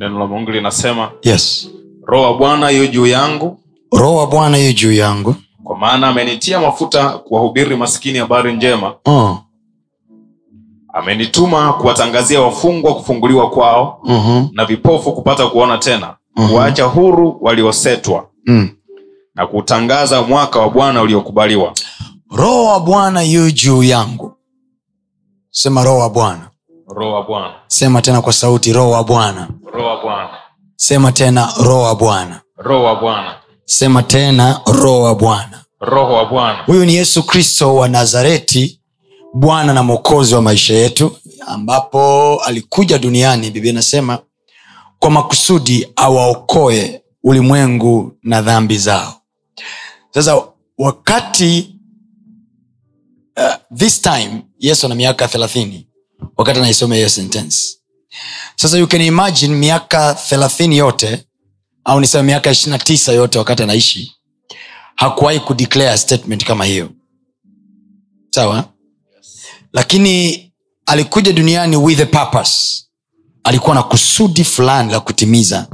neno la mungu linasema yes roho wa bwana yu juu yangu roho wa bwana yu juu yangu kwa maana amenitia mafuta kuwahubiri maskini habari njema oh. amenituma kuwatangazia wafungwa kufunguliwa kwao mm-hmm. na vipofu kupata kuona tena Mhm. kuwaacha huru waliosetwa mm. na kutangaza mwaka wa bwana uliokubaliwa roho wa bwana yu juu yangu sema roho wa bwana roho wa bwana. Sema tena kwa sauti roho wa bwana. Roho wa bwana. Sema tena roho wa bwana. Roho wa bwana. Sema tena roho wa bwana. Roho wa bwana. Huyu ni yesu kristo wa nazareti bwana na mwokozi wa maisha yetu ambapo alikuja duniani. Biblia inasema kwa makusudi awaokoe ulimwengu na dhambi zao. Sasa wakati uh, this time yesu ana miaka thelathini wakati anaisoma hiyo sentence. Sasa you can imagine miaka thelathini yote au nisema miaka ishirina tisa yote wakati anaishi hakuwahi kudeclare statement kama hiyo. Sawa? Lakini alikuja duniani with a purpose. Alikuwa na kusudi fulani la kutimiza.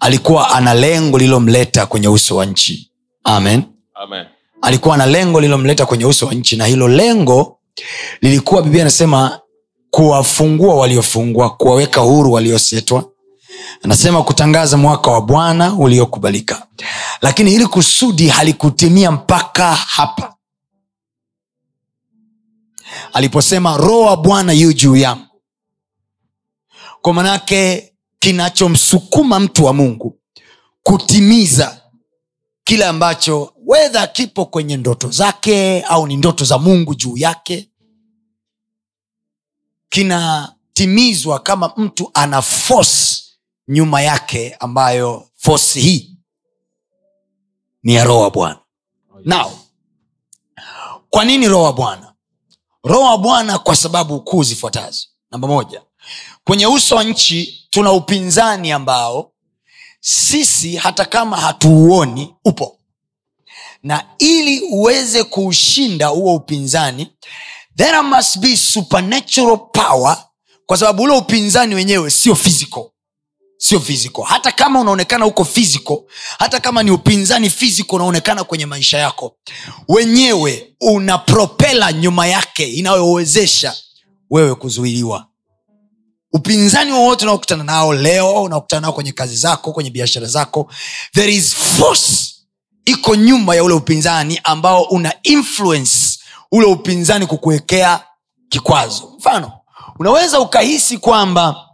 Alikuwa ana lengo lililomleta kwenye uso wa nchi. Amen. Amen. Alikuwa na lengo lililomleta kwenye uso wa nchi na hilo lengo lilikuwa biblia anasema kuwafungua waliofungwa kuwaweka huru waliosetwa. Anasema kutangaza mwaka wa bwana uliokubalika. Lakini hili kusudi halikutimia mpaka hapa. Aliposema roho wa bwana yu juu yangu. Kwa manake kinachomsukuma mtu wa mungu kutimiza kile ambacho wedha kipo kwenye ndoto zake au ni ndoto za mungu juu yake kinatimizwa kama mtu ana force nyuma yake ambayo force hii ni ya roho wa bwana. Now kwa nini roho wa bwana? Roho wa bwana kwa sababu kuu zifuatazo. Namba moja kwenye uso wa nchi tuna upinzani ambao sisi hata kama hatuuoni upo. Na ili uweze kuushinda huo upinzani there must be supernatural power kwa sababu ule upinzani wenyewe sio physical. Sio physical. Hata kama unaonekana huko physical hata kama ni upinzani physical unaonekana kwenye maisha yako. Wenyewe una propela nyuma yake inayowezesha wewe kuzuiliwa. Upinzani wowote unaokutana nao leo unaokutana nao kwenye kazi zako kwenye biashara zako there is force iko nyuma ya ule upinzani ambao una influence ule upinzani kukuwekea kikwazo. Mfano unaweza ukahisi kwamba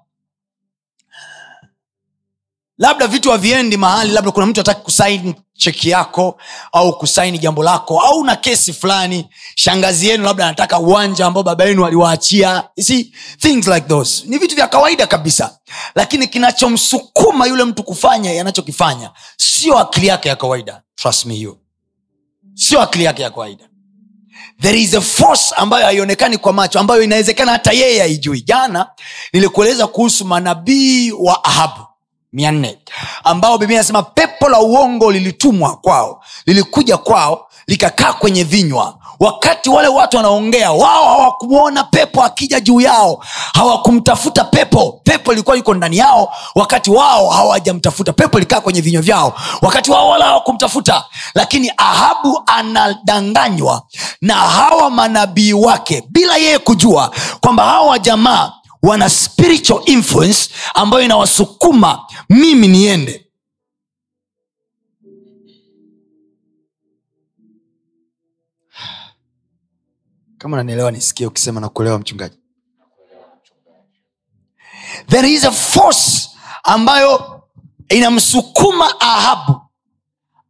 labda vitu haviendi mahali labda kuna mtu ataki kusaini cheki yako au kusaini jambo lako au na kesi fulani shangazi yenu labda anataka uwanja ambao baba yenu aliwaachia. Things like those. Ni vitu vya kawaida kabisa. Lakini kinachomsukuma yule mtu kufanya yanachokifanya sio akili yake ya kawaida. Trust me you sio akili yake ya kawaida there is a force ambayo haionekani kwa macho ambayo inawezekana hata yeye haijui. Jana nilikueleza kuhusu manabii wa ahabu mia nne ambao biblia inasema pepo la uongo lilitumwa kwao lilikuja kwao likakaa kwenye vinywa. Wakati wale watu wanaongea wao hawakumwona pepo akija juu yao. Hawakumtafuta pepo. Pepo ilikuwa yuko ndani yao. Wakati wao hawajamtafuta. Pepo ilikaa kwenye vinywa vyao. Wakati wao wala hawakumtafuta. Lakini ahabu anadanganywa na hawa manabii wake bila yeye kujua kwamba hawa jamaa wana spiritual influence ambayo inawasukuma mimi niende kama nanielewa nisikie ukisema na kuelewa mchungaji. There is a force ambayo inamsukuma ahabu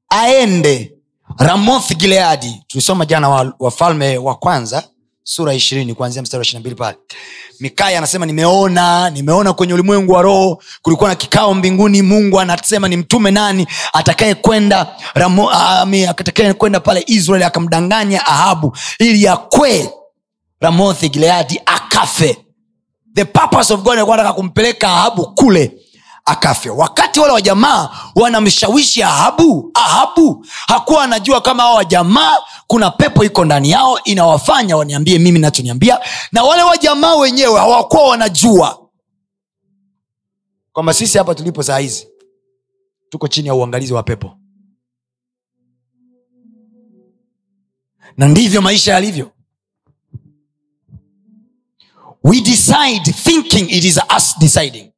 aende ramoth gileadi tulisoma jana wa- wafalme wa kwanza sura ishirini kuanzia mstari wa ishiri mbili pale. Mikaya anasema nimeona nimeona kwenye ulimwengu wa roho kulikuwa na kikao mbinguni mungu anasema ni mtume nani atakaye kwenda atakaye kwenda pale israeli akamdanganya ahabu ili yakwe ramothi gileadi akafe. The purpose of god alikuwa anataka kumpeleka ahabu kule akafe wakati wale wajamaa wanamshawishi ahabu ahabu hakuwa anajua kama hao wajamaa kuna pepo iko ndani yao inawafanya waniambie mimi nachoniambia na wale wajamaa wenyewe hawakuwa wanajua kwamba sisi hapa tulipo saa hizi tuko chini ya uangalizi wa pepo. Na ndivyo maisha yalivyo. We decide thinking it is us deciding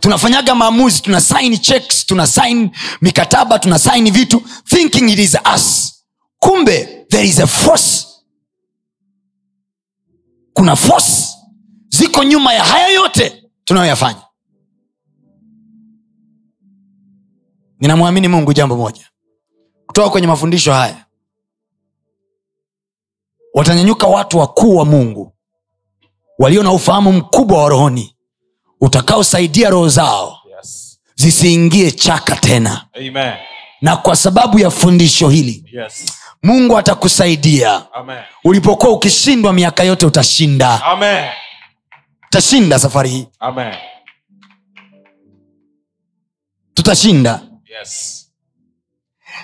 tunafanyaga maamuzi tuna sign checks tuna sign mikataba tuna sign vitu thinking it is us. Kumbe there is a force. Kuna force ziko nyuma ya haya yote tunayoyafanya. Ninamwamini mungu jambo moja. Kutoka kwenye mafundisho haya watanyanyuka watu wakuu wa mungu walio na ufahamu mkubwa wa rohoni utakaosaidia roho zao Yes. zisiingie chaka tena Amen. na kwa sababu ya fundisho hili Yes. mungu atakusaidia ulipokuwa ukishindwa miaka yote utashinda Amen. utashinda safari hii Amen. tutashinda Yes.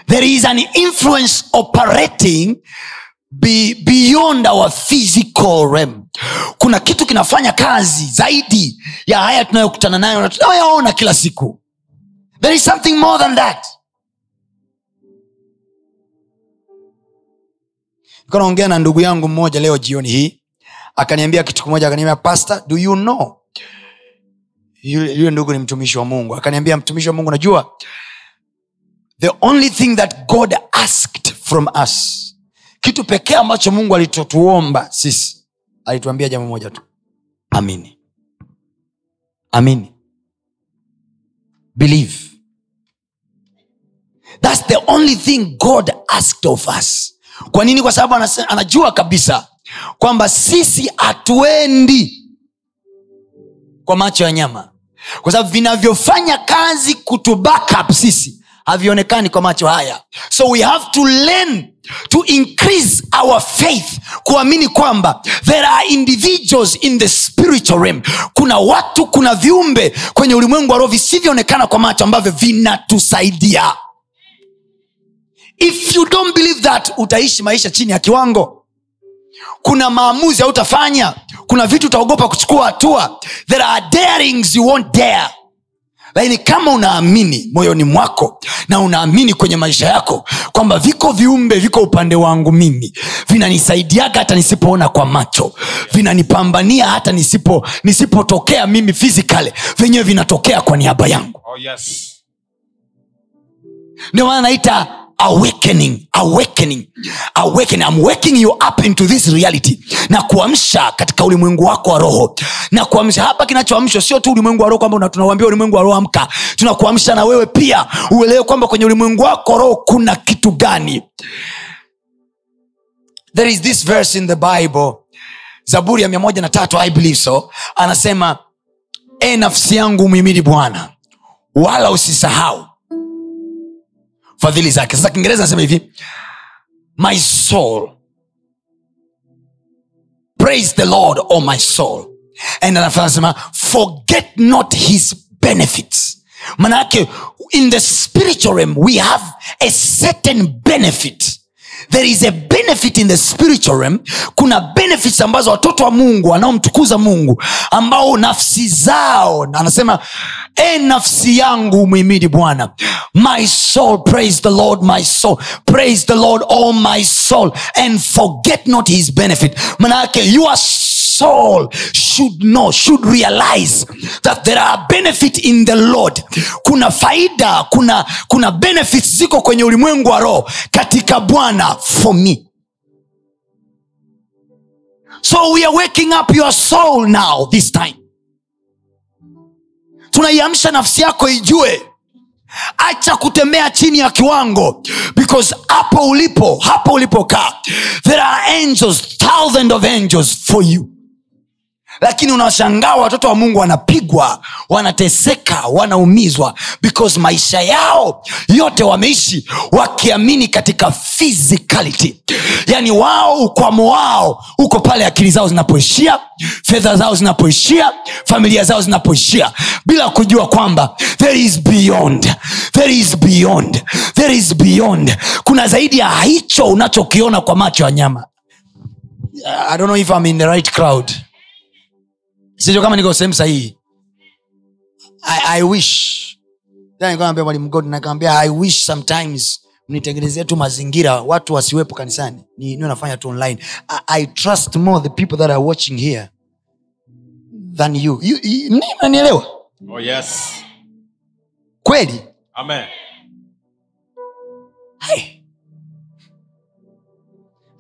there is an influence operating be, beyond our physical realm. Kuna kitu kinafanya kazi zaidi ya haya tunayokutana nayo na tunayoyaona kila siku. There is something more than that. Naongea na ndugu yangu mmoja leo jioni hii. Akaniambia kitu kimoja akaniambia pasta do you know? Yule yule ndugu ni mtumishi wa mungu. Akaniambia mtumishi wa mungu najua the only thing that god asked from us kitu pekee ambacho mungu alichotuomba sisi alituambia jambo moja tu. Amini. Amini. Believe. Thats the only thing god asked of us. Kwa nini? Kwa sababu anajua kabisa kwamba sisi hatuendi kwa macho ya nyama. Kwa sababu vinavyofanya kazi kutubackup sisi havionekani kwa macho haya. So we have to learn to increase our faith kuamini kwamba there are individuals in the spiritual realm. Kuna watu kuna viumbe kwenye ulimwengu wa roho visivyoonekana kwa macho ambavyo vinatusaidia. If you don't believe that utaishi maisha chini ya kiwango. Kuna maamuzi hautafanya. Kuna vitu utaogopa kuchukua hatua. There are darings you won't dare lakini kama unaamini moyoni mwako na unaamini kwenye maisha yako kwamba viko viumbe viko upande wangu mimi vinanisaidiaga hata nisipoona kwa macho vinanipambania hata nisipo nisipotokea mimi fizikale vyenyewe vinatokea kwa niaba yangu Oh, yes. ndio maana naita awakening awakening awakening. I'm waking you up into this reality. Na kuamsha katika ulimwengu wako wa roho. Na kuamsha hapa kinachoamshwa sio tu ulimwengu wa roho kwamba tunauambia ulimwengu wa roho amka. Tunakuamsha na wewe pia uelewe kwamba kwenye ulimwengu wako wa roho kuna kitu gani. There is this verse in the bible zaburi ya mia moja na tatu i believe so. Anasema e nafsi yangu umhimidi bwana wala usisahau fadhili zake. Sasa kiingereza nasema hivi my soul praise the lord o my soul. And anasema forget not his benefits. Manake in the spiritual realm we have a certain benefit there is a benefit in the spiritual realm. Kuna benefits ambazo watoto wa mungu wanaomtukuza mungu ambao nafsi zao anasema e nafsi yangu mwimidi bwana. My soul praise the lord my soul. Praise the lord all my soul and forget not his benefit. Manake your soul should know should realize that there are benefit in the lord. Kuna faida kuna kuna benefits ziko kwenye ulimwengu wa roho katika bwana for me. So we are waking up your soul now this time. Tunaiamsha nafsi yako ijue. Acha kutembea chini ya kiwango because hapo ulipo hapo ulipokaa there are angels thousand of angels for you lakini unashangaa watoto wa mungu wanapigwa wanateseka wanaumizwa. Because maisha yao yote wameishi wakiamini katika physicality. Yaani wao ukwamo wao uko pale akili zao zinapoishia fedha zao zinapoishia familia zao zinapoishia bila kujua kwamba there is beyond there is beyond there is beyond. Kuna zaidi ya hicho unachokiona kwa macho ya nyama. I don't know if I'm in the right crowd sijo kama niko sehemu sahihi. I, i wish. Naambia mwalimu god i wish sometimes mnitengenezea tu mazingira watu wasiwepo kanisani. Ni nafanya tu online. I, i trust more the people that are watching here than you, you, you mnanielewa? Oh, yes. kweli? Amen.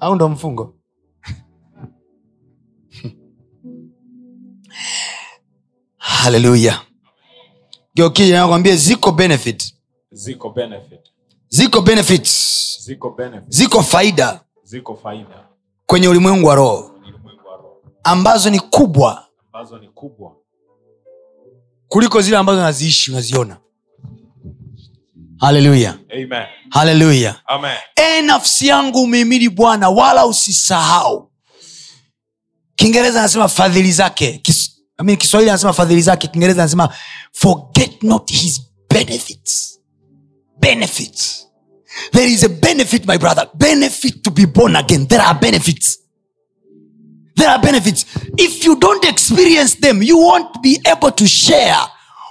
Au ndo mfungo haleluya geokinakwambia ziko benefit. Ziko benefit. ziko benefits Ziko benefit. ziko faida. Ziko faida. kwenye ulimwengu wa roho. Ambazo ni kubwa. Ambazo ni kubwa. kuliko zile ambazo naziishi unaziona. Haleluya haleluya e nafsi yangu umehimidi bwana wala usisahau. Kiingereza anasema fadhili zake Kis, I mean, kiswahili anasema fadhili zake kiingereza anasema forget not his benefits. Benefits. There is a benefit my brother. Benefit to be born again. There are benefits. There are benefits. If you don't experience them you won't be able to share.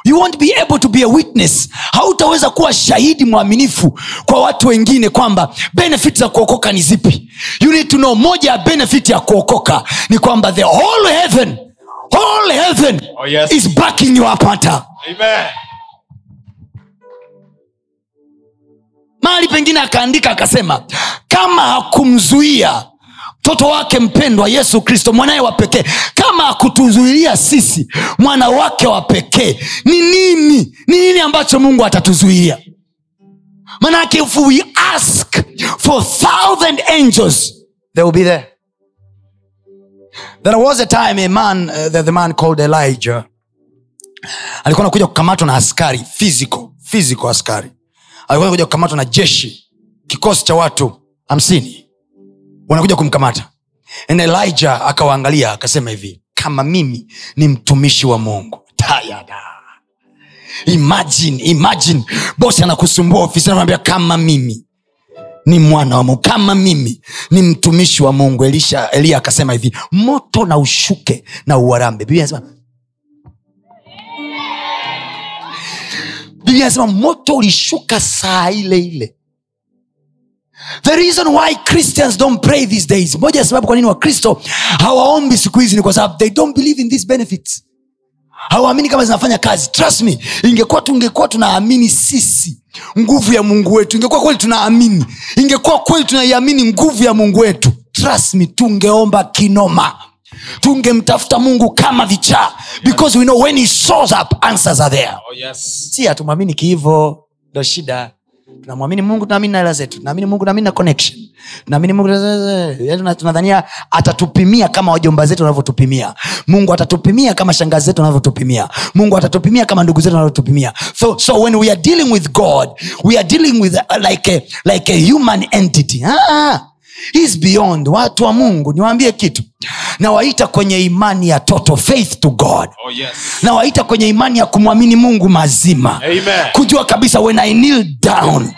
You won't be able to be a witness. Hautaweza kuwa shahidi mwaminifu kwa watu wengine kwamba benefit za kuokoka ni zipi. You need to know moja ya benefit ya kuokoka ni kwamba the whole heaven whole heaven Oh, yes. is backing you up hata Amen. mahali pengine akaandika akasema kama hakumzuia mtoto wake mpendwa yesu kristo mwanaye wa pekee kama hakutuzuilia sisi mwana wake wa pekee ni nini ni nini ambacho mungu atatuzuia manake if we ask for thousand angels they will be there there was a time a man uh, the, the man called elijah alikuwa anakuja kukamatwa na askari physical physical askari. Alikuwa anakuja kukamatwa na jeshi kikosi cha watu hamsini. Wanakuja kumkamata. And elijah akawaangalia akasema hivi kama mimi ni mtumishi wa mungu tayada imagine imagine bosi anakusumbua ofisini anamwambia kama mimi ni mwana wa mungu. Kama mimi ni mtumishi wa mungu elisha eliya akasema hivi moto na ushuke na uwarambe. Biblia anasema biblia anasema moto ulishuka saa ile ile. The reason why christians don't pray these days moja ya sababu kwa nini wakristo hawaombi siku hizi ni kwa sababu they don't believe in these benefits hawaamini kama zinafanya kazi. Trust me ingekuwa tungekuwa tunaamini sisi nguvu ya mungu wetu ingekuwa kweli tunaamini ingekuwa kweli tunaiamini nguvu ya mungu wetu. Trust me tungeomba kinoma. Tungemtafuta mungu kama vichaa. Because we know when he shows up answers are there. Oh, yes. si hatumwamini kihivo ndo shida. Tunamwamini mungu tunaamini na hela zetu. Tunaamini mungu tunaamini na connection tunaamini mungu yaani tunadhania atatupimia kama wajomba zetu wanavyotupimia. Mungu atatupimia kama shangazi zetu wanavyotupimia. Mungu atatupimia kama ndugu zetu wanavyotupimia. So, so when we are dealing with god we are dealing with uh, like a, like a human entity. Ah, is beyond watu wa mungu niwaambie kitu nawaita kwenye imani ya total faith to god Oh, yes. nawaita kwenye imani ya kumwamini mungu mazima Amen. kujua kabisa when i kneel down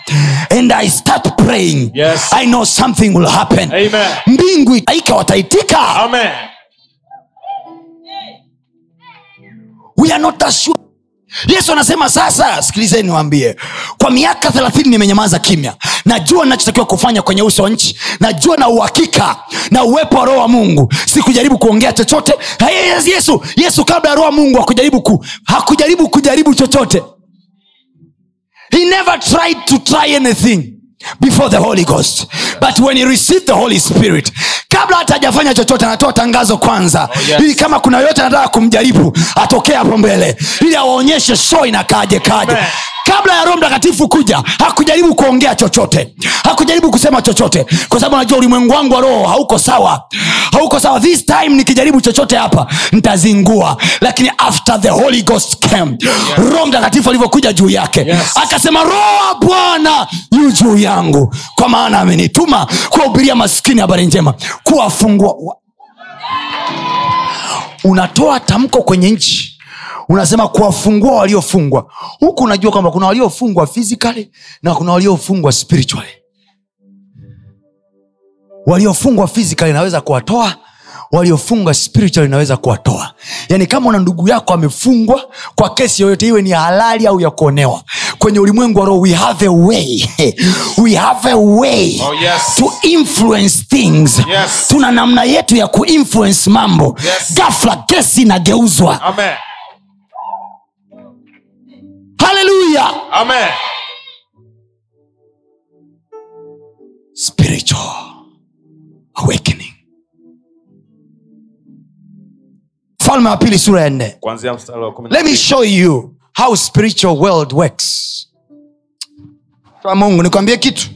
and i start praying Yes. i know something will happen Amen. mbingu itaika wataitika Amen. we are not assured yesu anasema sasa sikilizeni niwaambie kwa miaka thelathini nimenyamaza kimya. Najua nachotakiwa kufanya kwenye uso wa nchi. Najua na uhakika na uwepo wa roho wa mungu. Sikujaribu kuongea chochote. Yesu. Yesu kabla ya roho wa mungu hakujaribu ku, hakujaribu kujaribu chochote. He never tried to try anything before the holy ghost but when he received the holy spirit kabla hata hajafanya chochote anatoa tangazo kwanza Oh, yes. ili kama kuna yote anataka kumjaribu atokee hapo mbele ili awaonyeshe show inakaje kaje Amen. Kabla ya roho mtakatifu kuja hakujaribu kuongea chochote. Hakujaribu kusema chochote. Kwa sababu najua ulimwengu wangu wa roho hauko sawa. Hauko sawa. This time nikijaribu chochote hapa ntazingua lakini after the holy ghost came roho mtakatifu alivyokuja juu yake Yes. akasema roho bwana yu juu yangu. Kwa maana amenituma kuwahubiria maskini habari njema kuwafungua. Unatoa tamko kwenye nchi unasema kuwafungua waliofungwa huku unajua kwamba kuna waliofungwa physically na kuna waliofungwa spiritually waliofungwa physically naweza kuwatoa waliofungwa spiritual naweza kuwatoa yaani kama una ndugu yako amefungwa kwa kesi yoyote iwe ni halali au ya kuonewa kwenye ulimwengu wa roho we have a way we have a way Oh, yes. to influence things Yes. tuna namna yetu ya kuinfluence mambo Yes. gafla kesi inageuzwa Amen. Haleluya Amen. spiritual awakening. Falme wa pili sura ya nne. Let me show you how spiritual world works. Mungu nikwambie kitu.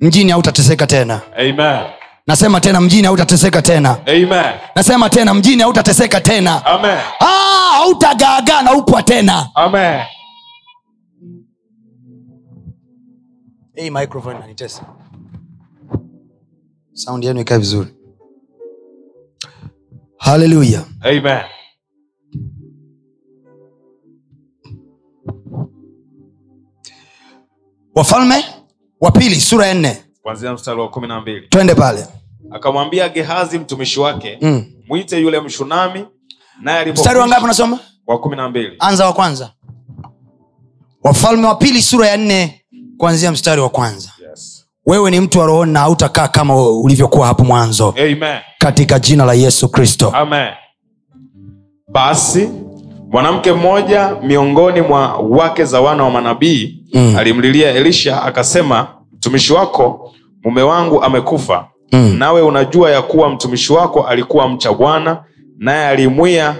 Mjini hautateseka tena. Amen. nasema tena mjini hautateseka tena. Amen. nasema tena mjini hautateseka tena. Ah, hautagaagaa na upwa tena. Amen. Hii microphone inanitesa. Saundi yenu ikae vizuri. Haleluya Amen. wafalme wa pili sura ya nne. Kwanzia mstari wa kumi na mbili. Twende pale. Akamwambia gehazi mtumishi wake Mm. mwite yule mshunami naye mstari wangapi unasoma? Wa kumi na mbili. Anza wa kwanza. Wafalme wa pili sura ya nne kuanzia mstari wa kwanza yes. wewe ni mtu wa rohoni na hautakaa kama ulivyokuwa hapo mwanzo Amen. katika jina la yesu kristo basi mwanamke mmoja miongoni mwa wake za wana wa manabii Mm. alimlilia elisha akasema mtumishi wako mume wangu amekufa Mm. nawe unajua ya kuwa mtumishi wako alikuwa mcha bwana naye alimwia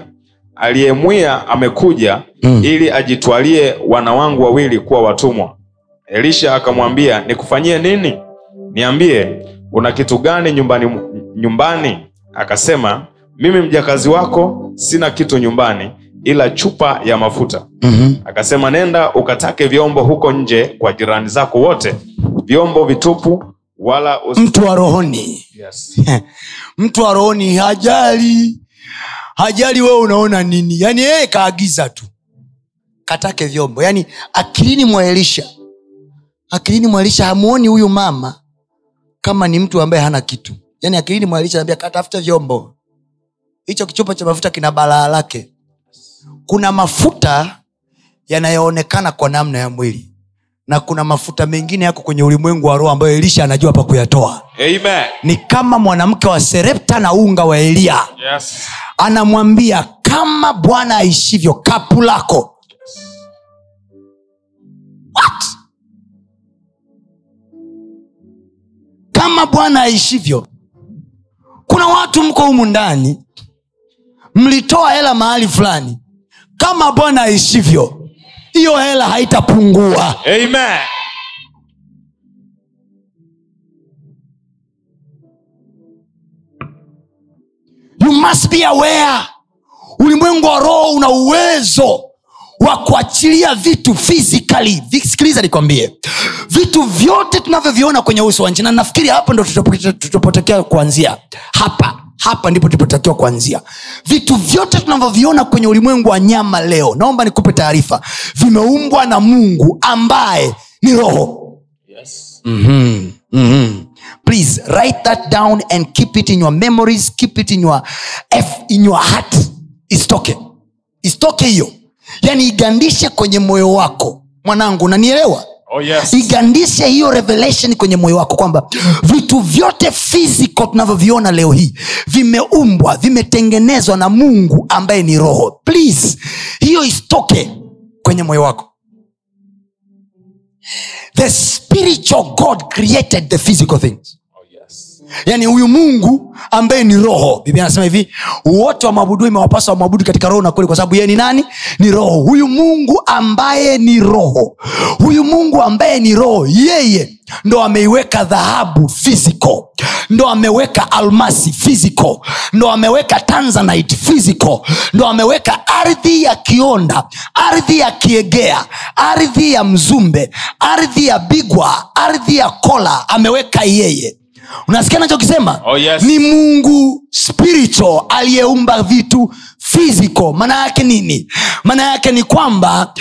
aliyemwia amekuja Mm. ili ajitwalie wana wangu wawili kuwa watumwa elisha akamwambia nikufanyie nini? Niambie una kitu gani nyumbani nyumbani? Akasema mimi mjakazi wako sina kitu nyumbani ila chupa ya mafuta. Mhm. akasema nenda ukatake vyombo huko nje kwa jirani zako wote vyombo vitupu wala usi... mtu wa rohoni. Yes. mtu wa rohoni hajali. Hajali wewe unaona nini. Yaani yeye kaagiza tu. Katake vyombo. Yaani akilini mwa elisha akilini mwalisha hamuoni huyu mama kama ni mtu ambaye hana kitu. Yaani akilini mwalisha katafute vyombo. Hicho kichupa cha mafuta kina balaa lake. Kuna mafuta yanayoonekana kwa namna ya mwili na kuna mafuta mengine yako kwenye ulimwengu wa roho ambayo elisha anajua pa kuyatoa. Amen. ni kama mwanamke wa serepta na unga wa eliya Yes. anamwambia kama bwana aishivyo kapu lako kama bwana aishivyo. Kuna watu mko humu ndani mlitoa hela mahali fulani kama bwana aishivyo hiyo hela haitapungua. Amen. you must be aware. Ulimwengu wa roho una uwezo wa kuachilia vitu physically. Sikiliza nikwambie. Vitu vyote tunavyoviona kwenye uso wa nchi na nafikiri hapo ndo tutapo- kuanzia. Hapa hapa ndipo tulipotakiwa kuanzia. Vitu vyote tunavyoviona kwenye ulimwengu wa nyama leo naomba nikupe taarifa. Vimeumbwa na mungu ambaye ni roho. Yes. mm-hmm. Mm-hmm. please write that down and keep it in your memories keep it in your, F, in your heart. Isitoke isitoke hiyo yani igandishe kwenye moyo wako mwanangu unanielewa Oh, yes. igandishe hiyo revelation kwenye moyo wako kwamba vitu vyote physical tunavyoviona leo hii vimeumbwa vimetengenezwa na mungu ambaye ni roho please hiyo isitoke kwenye moyo wako the spiritual god created the physical things. Yaani huyu mungu ambaye ni roho. Biblia anasema hivi wote wamwabudu imewapasa wamwabudu katika roho na kweli kwa sababu yeye ni nani? Ni roho. Huyu mungu ambaye ni roho. Huyu mungu ambaye ni roho yeye ndo ameiweka dhahabu physical ndo ameweka almasi physical ndo ameweka tanzanite physical ndo ameweka ardhi ya kionda ardhi ya kiegea ardhi ya mzumbe ardhi ya bigwa ardhi ya kola ameweka yeye unasikia nachokisema Oh, yes. ni mungu spiritual aliyeumba vitu physical maana yake nini maana yake ni kwamba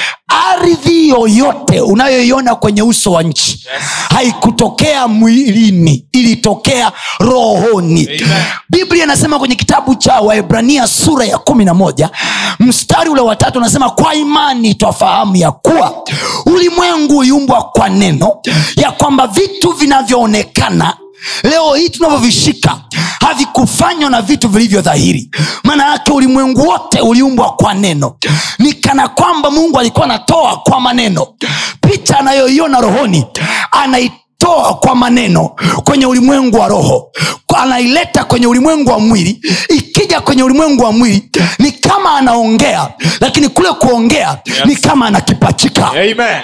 ardhi yoyote unayoiona kwenye uso wa nchi yes. haikutokea mwilini ilitokea rohoni Amen. biblia inasema kwenye kitabu cha waebrania sura ya kumi na moja mstari ule watatu unasema kwa imani twafahamu ya kuwa ulimwengu uiumbwa kwa neno ya kwamba vitu vinavyoonekana leo hii tunavyovishika havikufanywa na vitu vilivyo dhahiri. Maana yake ulimwengu wote uliumbwa kwa neno. Ni kana kwamba mungu alikuwa anatoa kwa maneno. Picha anayoiona rohoni anaitoa kwa maneno kwenye ulimwengu wa roho. Anaileta kwenye ulimwengu wa mwili. Ikija kwenye ulimwengu wa mwili ni kama anaongea lakini kule kuongea Yes. ni kama anakipachika. Amen.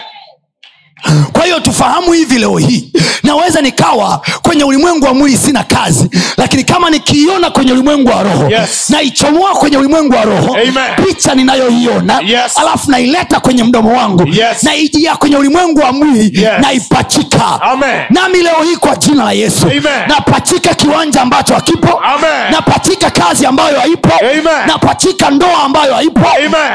Kwa hiyo tufahamu hivi leo hii naweza nikawa kwenye ulimwengu wa mwili sina kazi lakini kama nikiiona kwenye ulimwengu wa roho Yes. naichomoa kwenye ulimwengu wa roho Amen. picha ninayoiona Yes. alafu naileta kwenye mdomo wangu Yes. naijia kwenye ulimwengu wa mwili Yes. naipachika nami leo hii kwa jina la yesu Amen. napachika kiwanja ambacho hakipo napachika kazi ambayo haipo napachika ndoa ambayo haipo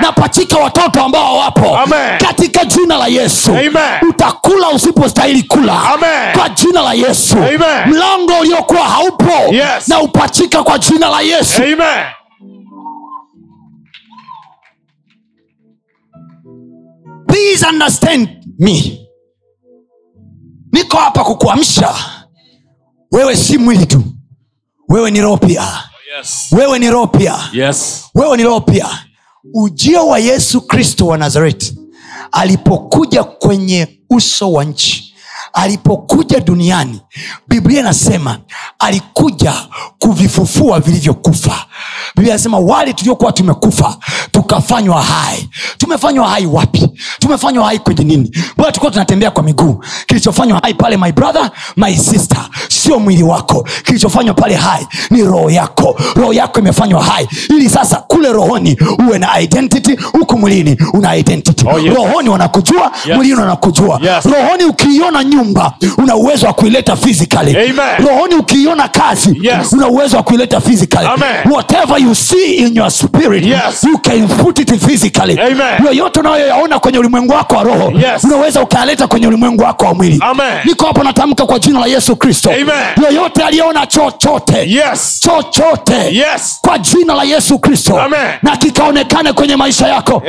napachika watoto ambao wapo Amen. katika jina la yesu Amen. Utakula usipostahili kula Amen. kwa jina la yesu Amen. mlango uliokuwa haupo Yes. na upachika kwa jina la yesu Amen. please understand me niko hapa kukuamsha wewe si mwili tu wewe ni roho pia Yes. wewe ni roho pia Yes. wewe ni roho pia ujio wa yesu kristo wa nazareti alipokuja kwenye uso wa nchi alipokuja duniani biblia inasema alikuja kuvifufua vilivyokufa. Biblia inasema wale tuliokuwa tumekufa tukafanywa hai. Tumefanywa hai wapi? Tumefanywa hai kwenye nini? Bora tulikuwa tunatembea kwa miguu. Kilichofanywa hai pale my brother my sister sio mwili wako. Kilichofanywa pale hai ni roho yako. Roho yako imefanywa hai. Ili sasa kule rohoni uwe na identity huku mwilini una identity. Oh, yes. rohoni wanakujua Yes. mwilini wanakujua. Yes. rohoni ukiiona nyumba una uwezo wa kuileta physically Amen. rohoni ukiiona kazi Yes. una uwezo wa kuileta physically Amen. whatever you see in your spirit Yes. you can put it physically yoyote unayoyaona kwenye ulimwengu wako wa roho Yes. unaweza ukayaleta kwenye ulimwengu wako wa mwili niko hapo natamka kwa jina la yesu kristo yoyote aliyeona chochote Yes. chochote Yes. kwa jina la yesu kristo na kikaonekane kwenye maisha yako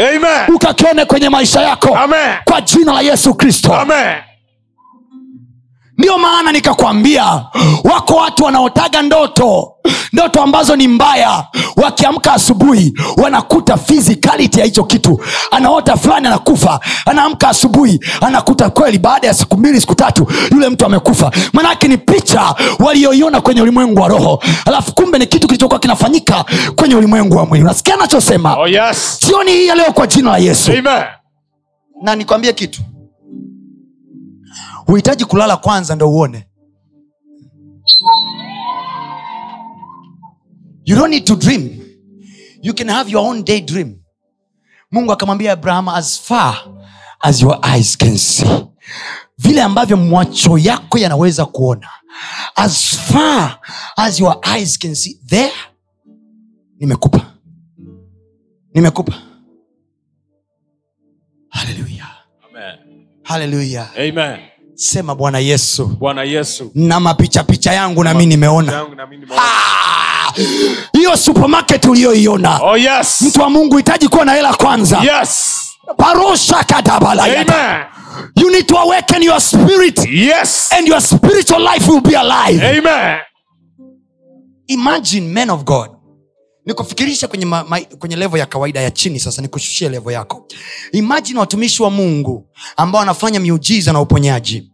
ukakione kwenye maisha yako Amen. kwa jina la yesu kristo Amen. Ndio maana nikakwambia wako watu wanaotaga ndoto ndoto ambazo ni mbaya. Wakiamka asubuhi wanakuta physicality ya hicho kitu. Anaota fulani anakufa. Anaamka asubuhi anakuta kweli baada ya siku mbili siku tatu yule mtu amekufa. Manake ni picha walioiona kwenye ulimwengu wa roho. Alafu kumbe ni kitu kilichokuwa kinafanyika kwenye ulimwengu wa mwili. Unasikia anachosema? Oh, yes. jioni hii ya leo kwa jina la yesu. Amen. na nikwambie kitu huhitaji kulala kwanza ndo uone. You don't need to dream. You can have your own day dream mungu akamwambia abraham as far as your eyes can see. Vile ambavyo macho yako yanaweza kuona. As far as your eyes can see. There nimekupa. Nimekupa. Haleluya Amen. haleluya Amen. Sema bwana yesu Bwana Yesu. na mapichapicha yangu nami nimeona Yangu na mimi nimeona. Hiyo supermarket uliyoiona Oh, yes. mtu wa mungu hitaji kuwa na hela kwanza Yes. parosha kadabalayata you need to awaken your spirit Yes. and your spiritual life will be alive Amen. imagine men of god nikufikirisha kwenye, ma, ma, kwenye levo ya kawaida ya chini sasa nikushushie levo yako imajini watumishi wa mungu ambao wanafanya miujiza na uponyaji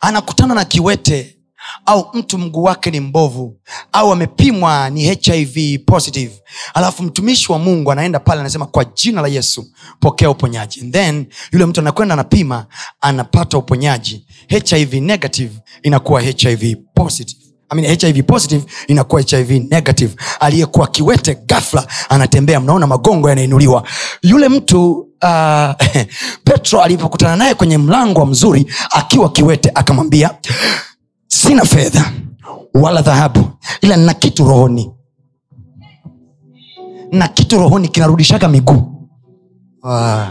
anakutana na kiwete au mtu mguu wake ni mbovu au amepimwa ni hiv positive. Alafu mtumishi wa mungu anaenda pale anasema kwa jina la yesu pokea uponyaji. And then yule mtu anakwenda anapima anapata uponyaji. Hiv negative inakuwa hiv positive. I mean, hiv positive inakuwa hiv negative. Aliyekuwa kiwete gafla anatembea mnaona magongo yanainuliwa. Yule mtu uh, petro alipokutana naye kwenye mlango wa mzuri akiwa kiwete akamwambia sina fedha wala dhahabu ila nina kitu rohoni na kitu rohoni kinarudishaga miguu ah.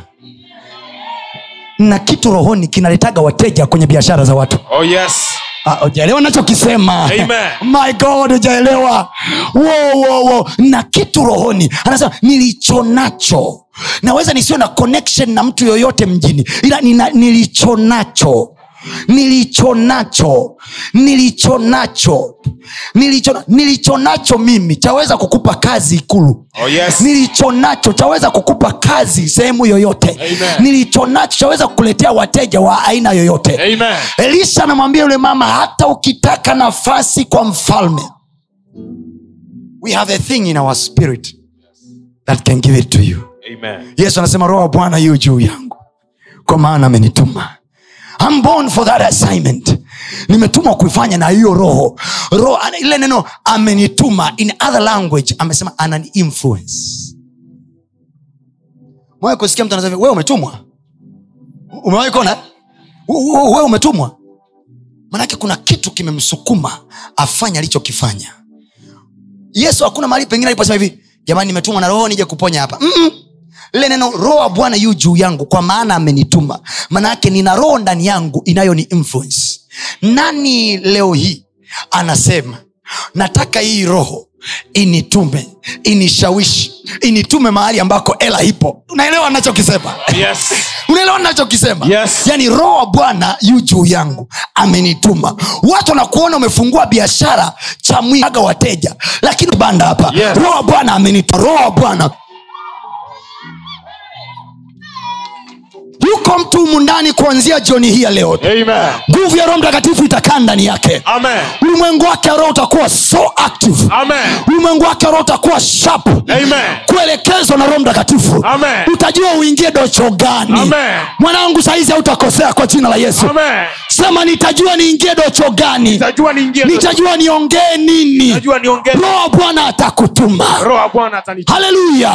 na kitu rohoni kinaletaga wateja kwenye biashara za watu Oh yes. Ah, ujaelewa nachokisema Amen. my god ujaelewa Wo, wo, wo. na kitu rohoni. Anasema nilicho nacho. Naweza nisiwe na connection na mtu yoyote mjini ila nina, nilicho nacho nilicho nacho nilicho nacho nilicho, nilicho nacho mimi chaweza kukupa kazi ikulu Oh yes. nilicho nacho chaweza kukupa kazi sehemu yoyote Amen. nilicho nacho chaweza kukuletea wateja wa aina yoyote Amen. elisha anamwambia yule mama hata ukitaka nafasi kwa mfalme we have a thing in our spirit that can give it to you Amen. yesu anasema roho wa bwana yu juu yangu kwa maana amenituma I'm born for that assignment. Nimetumwa kuifanya na hiyo roho. Roho ile neno amenituma. In other language amesema anani influence. Mwawe kusikia mtu anasema we umetumwa? Umewahi kuona? We umetumwa. Manake kuna kitu kimemsukuma afanye alichokifanya. Yesu hakuna mahali pengine aliposema hivi jamani nimetumwa na roho nije kuponya hapa. Mm-mm. Lile neno roho wa bwana yu juu yangu kwa maana amenituma. Maanaake nina roho ndani yangu inayoni influence. Nani leo hii anasema nataka hii roho initume inishawishi initume mahali ambako ela ipo. Unaelewa nachokisema Yes. unaelewa nachokisema Yes. yaani roho wa bwana yu juu yangu amenituma. Watu wanakuona umefungua biashara cha mwiaga wateja. Lakini banda hapa Yes. roho wa bwana amenituma roho wa bwana yuko mtu humu ndani kuanzia jioni hii ya leo. Nguvu ya roho mtakatifu itakaa ndani yake. Amen. ulimwengu wake wa roho utakuwa so active. Ulimwengu wake roho utakuwa sharp. Kuelekezwa na roho mtakatifu. Utajua uingie docho gani. Mwanangu sahizi hautakosea kwa jina la yesu. Amen. sema nitajua niingie docho gani. Nitajua niingie. nitajua niongee nini. Roho bwana atakutuma. Haleluya.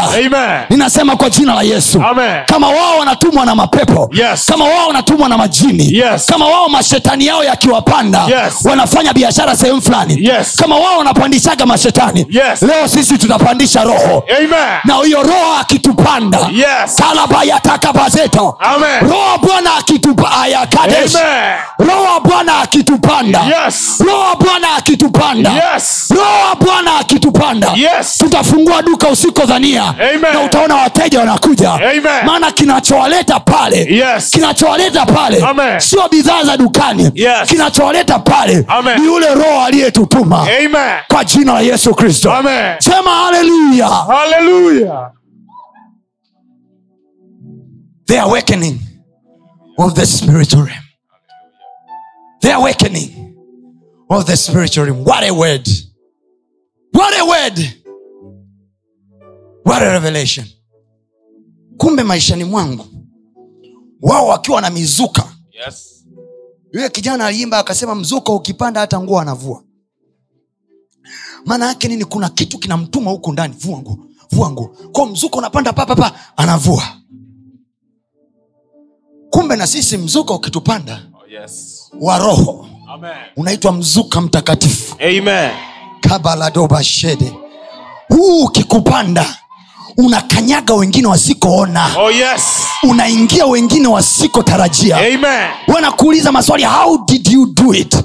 Ninasema kwa jina la yesu. Amen. kama wao wanatumwa na mapepo Yes. kama wao wanatumwa na majini Yes. kama wao mashetani yao yakiwapanda Yes. wanafanya biashara sehemu fulani Yes. kama wao wanapandishaga mashetani Yes. leo sisi tutapandisha roho Amen. na huyo roho akitupanda Yes. kalabayatakabazeto roho bwana akitupayakadesh roho bwana akitupanda Yes. roho bwana akitupanda Yes. roho bwana akitupanda Yes. tutafungua duka usikodhania na utaona wateja wanakuja. Maana kinachowaleta pale Yes. kinachowaleta pale sio bidhaa za dukani. Yes. kinachowaleta pale Amen. ni yule roho aliyetutuma. Kwa jina la yesu kristo. Sema haleluya. Hallelujah. the awakening of the spiritual realm. The awakening of the spiritual realm. What a word what a word. What a revelation. Kumbe maishani mwangu wao wakiwa na mizuka. Yes. yule kijana aliimba akasema mzuka ukipanda hata nguo anavua. Maana yake nini? Kuna kitu kinamtuma huku ndani. Vua nguo vua nguo. Kwa mzuka unapanda papapa anavua. Kumbe na sisi mzuka ukitupanda Oh, yes. wa roho. Unaitwa mzuka mtakatifu. Amen. Kabaladobashede huu ukikupanda unakanyaga wengine wasikoona Oh, yes. Unaingia wengine wasikotarajia Amen. wanakuuliza maswali how did you do it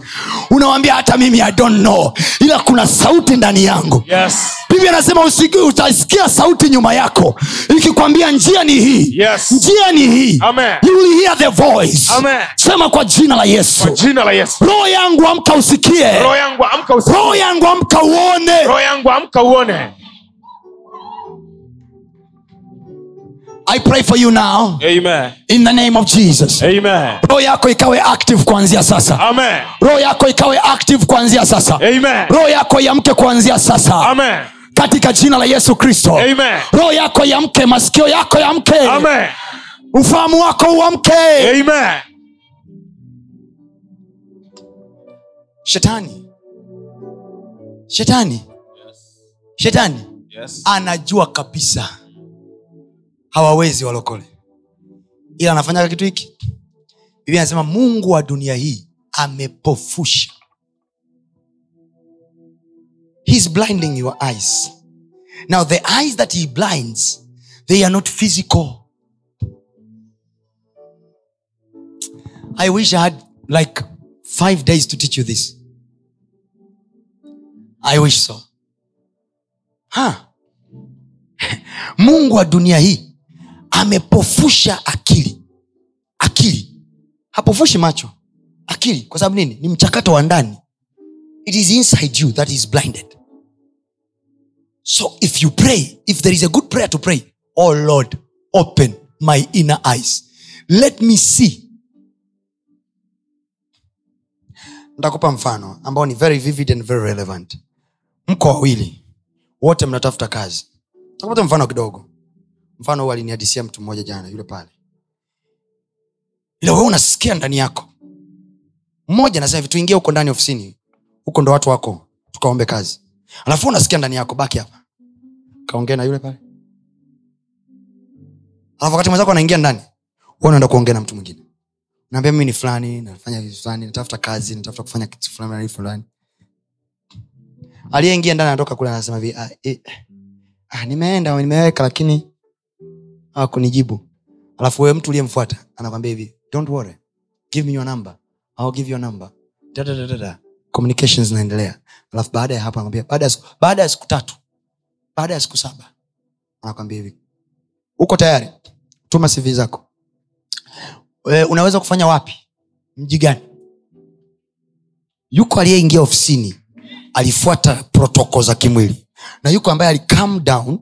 unawambia hata mimi i don't know ila kuna sauti ndani yangu Yes. biblia anasema utasikia sauti nyuma yako ikikwambia njia ni hii Yes. njia ni hii Amen. you will hear the voice Amen. sema kwa jina la yesu Yesu. roho yangu amka usikie Roho yangu amka usikie. roho yangu amka uone Roho yangu amka uone. I pray for you now Amen. in the name of jesus Amen. roho yako ikawe active kuanzia sasa Amen. roho yako ikawe active kuanzia sasa Amen. roho yako iamke kuanzia sasa Amen. katika jina la yesu kristo Amen. roho yako yamke masikio yako yamke Amen. ufahamu wako uamke Amen. shetani shetani shetani Yes. anajua kabisa hawawezi walokole. Ila anafanyaga kitu hiki. Biblia anasema mungu wa dunia hii amepofusha. Heis blinding your eyes. Now the eyes that he blinds they are not physical. I wish i had like five days to teach you this. I wish so. Huh. mungu wa dunia hii amepofusha akili. Akili. Hapofushi macho. Akili. Kwa sababu nini? Ni mchakato wa ndani. It is inside you that is blinded. So if you pray if there is a good prayer to pray oh lord open my inner eyes. Let me see. Ntakupa mfano ambao ni very vivid and very relevant. Mko wawili. Wote mnatafuta kazi. Takupata mfano kidogo mfano huu alinihadisia mtu mmoja jana yule pale. Ila wewe unasikia ndani yako. Mmoja nasema hivi tuingie huko ndani ofisini. Huko ndo watu wako tukaombe kazi. Alafu unasikia ndani yako baki hapa. Kaongea na yule pale. Alafu wakati mwenzako anaingia ndani unaenda kuongea na mtu mwingine. Naambia mimi ni fulani nafanya kitu fulani natafuta kazi natafuta kufanya kitu fulani na fulani. Aliyeingia ndani anatoka kule anasema hivi ah, eh, ah, nimeenda nimeweka lakini hawakunijibu alafu wewe mtu uliyemfuata anakwambia hivi don't worry. Give me your number. I'll give your number. Da, communications zinaendelea. Alafu baada ya hapo anakwambia baada ya siku, tatu baada ya siku saba anakwambia hivi uko tayari? Tuma cv zako. E, unaweza kufanya wapi? Mji gani? Yuko aliyeingia ofisini alifuata protoko za kimwili. Na yuko ambaye alicam down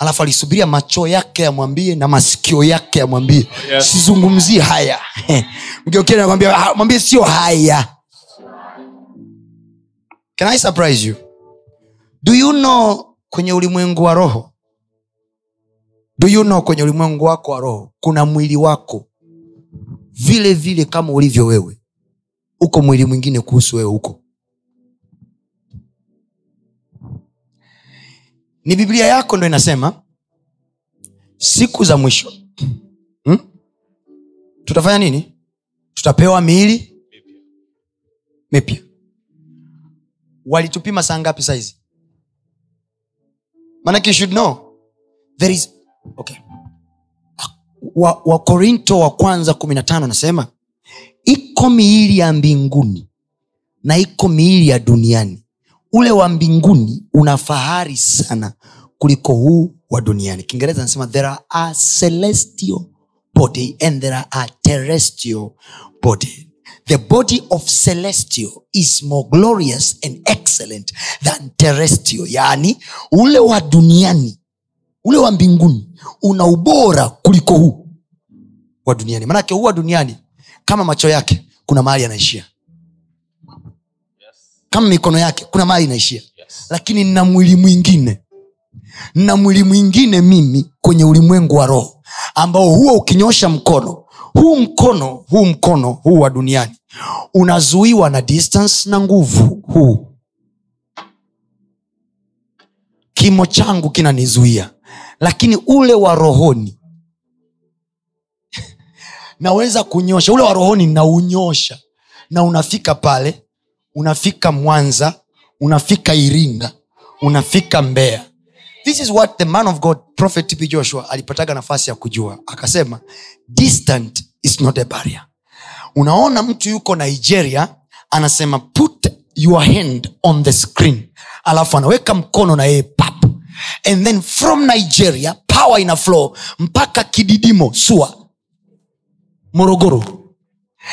alafu alisubiria macho yake yamwambie na masikio yake yamwambie Yes. sizungumzie haya. Mgeokeni "Ah, mwambie sio haya. Can i surprise you? Do you know kwenye ulimwengu wa roho? Do you know kwenye ulimwengu wako wa roho kuna mwili wako? Vile vile kama ulivyo wewe. Uko mwili mwingine kuhusu wewe huko ni biblia yako ndo inasema siku za mwisho. Hmm? tutafanya nini? Tutapewa miili mipya. Walitupima saa ngapi saizi? Manake should know there is okay. Wakorinto wa wa kwanza kumi na tano anasema iko miili ya mbinguni na iko miili ya duniani ule wa mbinguni una fahari sana kuliko huu wa duniani. Kiingereza anasema there are celestial body and there are terrestrial body. The body of celestial is more glorious and excellent than terrestrial. Yaani ule wa duniani ule wa mbinguni una ubora kuliko huu wa duniani. Manake huu wa duniani kama macho yake kuna mahali anaishia kama mikono yake kuna mali inaishia. Yes. lakini nna mwili mwingine. Na mwili mwingine mimi kwenye ulimwengu wa roho ambao huo ukinyosha mkono huu mkono huu mkono huu wa duniani unazuiwa na distance na nguvu huu. Kimo changu kinanizuia lakini ule wa rohoni naweza kunyosha. Ule wa rohoni naunyosha na unafika pale unafika mwanza unafika iringa unafika mbeya. This is what the man of god prophet tp joshua alipataga nafasi ya kujua. Akasema distant is not a barrier. Unaona mtu yuko nigeria anasema put your hand on the screen. Alafu anaweka mkono na yeye pap. And then from nigeria power ina flow mpaka kididimo sua morogoro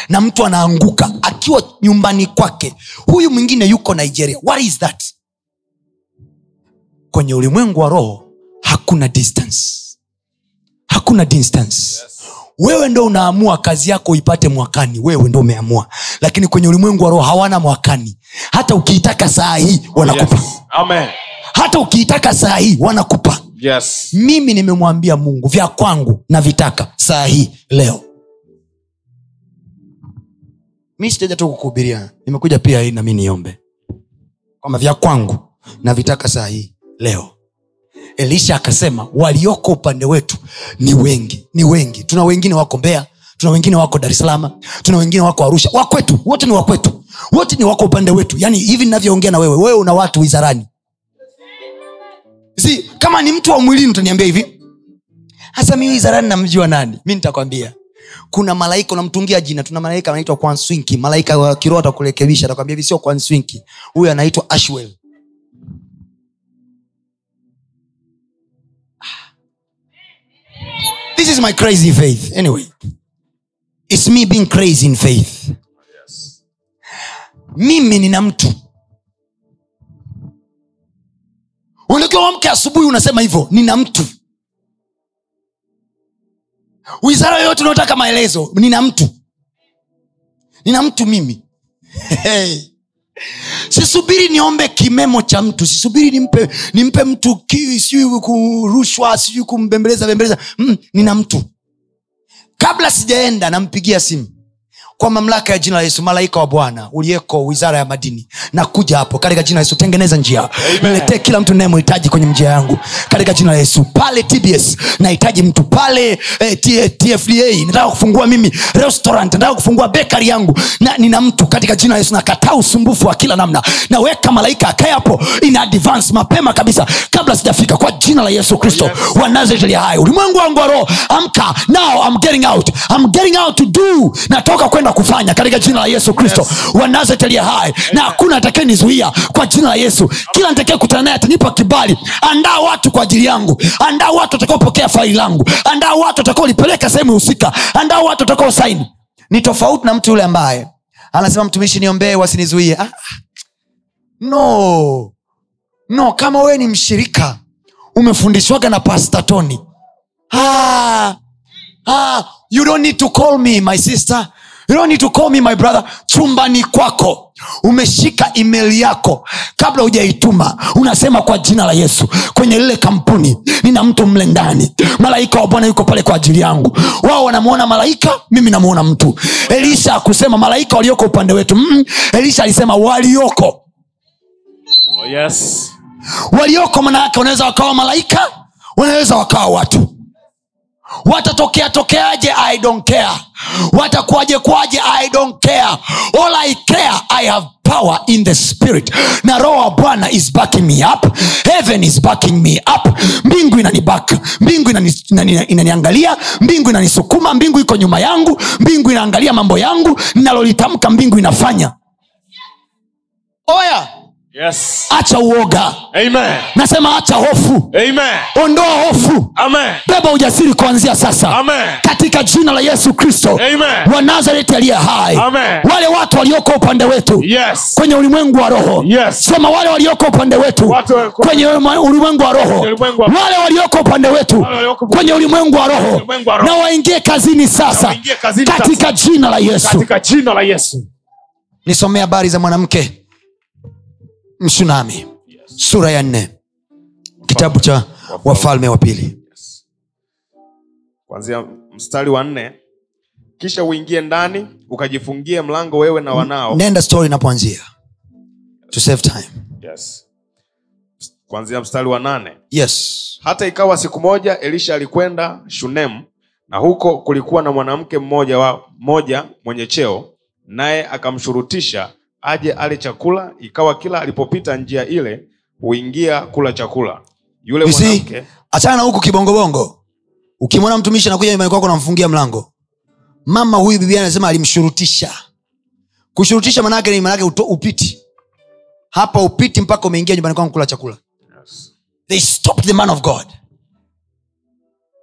na mtu anaanguka akiwa nyumbani kwake. Huyu mwingine yuko nigeria. What is that? Kwenye ulimwengu wa roho hakuna distance. Hakuna distance. Yes wewe ndo unaamua kazi yako ipate mwakani. Wewe ndo umeamua. Lakini kwenye ulimwengu wa roho hawana mwakani. Hata ukiitaka saa hii wanakupa. Yes. Amen. hata ukiitaka saa hii wanakupa. Yes. mimi nimemwambia mungu vya kwangu navitaka saa hii leo mi sitaja tu kukuhubiria. Nimekuja pia hii nami niombe. Kwamba vya kwangu navitaka saa hii leo. Elisha akasema walioko upande wetu ni wengi ni wengi. Tuna wengine wako mbea tuna wengine wako dar es tuna wengine wako arusha. Wakwetu wote ni wakwetu wote ni wako upande wetu. Yaani hivi ninavyoongea na wewe wewe una watu wizarani. Kama ni mtu wa mwilini utaniambia hivi. Hasa mi wizarani namjua nani? Mi nitakwambia kuna malaika unamtungia jina tuna malaika anaitwa kwanswinki malaika wa kiroho atakurekebisha atakwambia hivi sio kwanswinki huyu anaitwa ashwel this is my crazy faith. Anyway its me being crazy in faith. Mimi nina mtu. Unakiwa wamke asubuhi unasema hivyo nina mtu wizara yoyote unaotaka maelezo nina mtu. Nina mtu mimi. Hey. sisubiri niombe kimemo cha mtu sisubiri nimpe, nimpe mtu sijui kurushwa sijui kumbembeleza bembeleza. Mm, nina mtu. Kabla sijaenda nampigia simu kwa mamlaka ya jina la yesu malaika wa bwana uliyeko wizara ya madini nakuja hapo katika jina la yesu tengeneza njia. Niletee kila mtu nayemhitaji kwenye njia yangu katika jina la yesu. Pale tbs nahitaji mtu pale eh, tfda nataka kufungua mimi restaurant nataka kufungua bekari yangu. Na nina mtu katika jina la yesu nakataa usumbufu wa kila namna. Naweka malaika akae hapo in advance mapema kabisa kabla sijafika kwa jina la yesu kristo. Yes. wa nazareti hai. Ulimwengu wangu wa roho amka now I'm getting out. I'm getting out to do. Natoka kwenda kufanya katika jina la yesu kristo. Yes. wa aliye hai. Na hakuna atakayenizuia kwa jina la yesu. Kila nitakaye kutana naye atanipa kibali. Andaa watu kwa ajili yangu. Andaa watu watakaopokea faili langu. Andaa watu watakaolipeleka sehemu husika. Andaa watu watakao saini ni tofauti na mtu yule ambaye anasema mtumishi niombee wasinizuie. Ah, no. No kama wewe ni mshirika umefundishwaga na pastatoni ah, ah, you don't need to call me my sister you don't need to call me my brother. Chumbani kwako. Umeshika email yako kabla hujaituma. Unasema kwa jina la yesu. Kwenye lile kampuni nina mtu mle ndani. Malaika wa bwana yuko pale kwa ajili yangu. Wao wanamwona malaika mimi namwona mtu. Elisha akusema malaika walioko upande wetu. Mm, elisha alisema walioko. Oh, yes. walioko manayake wanaweza wakawa malaika wanaweza wakawa watu watatokea tokeaje? I don't care. Watakuwaje kwaje i don't care. All i care i have power in the spirit. Na roho wa bwana is backing me up. Heaven is backing me up. Mbingu inanibaka. Mbingu inani- inani- inaniangalia. Mbingu inanisukuma. Mbingu iko nyuma yangu. Mbingu inaangalia mambo yangu. Ninalolitamka mbingu inafanya. Oya Yes. acha uoga Amen. nasema acha hofu Amen. ondoa hofu Amen. beba ujasiri kuanzia sasa Amen. katika jina la yesu kristo Amen. wa nazareti aliye hai Amen. wale watu walioko upande wetu Yes. kwenye ulimwengu wa roho Yes. sema wale walioko upande wetu Watu kwenye ulimwengu wa roho wale walioko upande wetu kwenye ulimwengu wa roho na waingie kazini sasa kazini katika jina la yesu Katika jina la Yesu. nisomee habari za mwanamke mshunami sura ya nne kitabu cha wafalme wa pili Kuanzia mstari wa nne. Kisha uingie ndani ukajifungie mlango wewe na wanao. nenda story inapoanzia to save time Yes. Kuanzia mstari wa nane. yes hata ikawa siku moja elisha alikwenda shunemu na huko kulikuwa na mwanamke mmoja wa mmoja mwenye cheo naye akamshurutisha aje ale chakula ikawa kila alipopita njia ile huingia kula chakula. Yule mwanamke achana huku kibongobongo. Ukimwona mtumishi anakuja nyumbani kwako namfungia mlango mama huyu bibia anasema alimshurutisha. Kushurutisha manake ni manake uto- upiti. Hapa upiti mpaka umeingia nyumbani kwangu kula chakula. They stopped the man of god.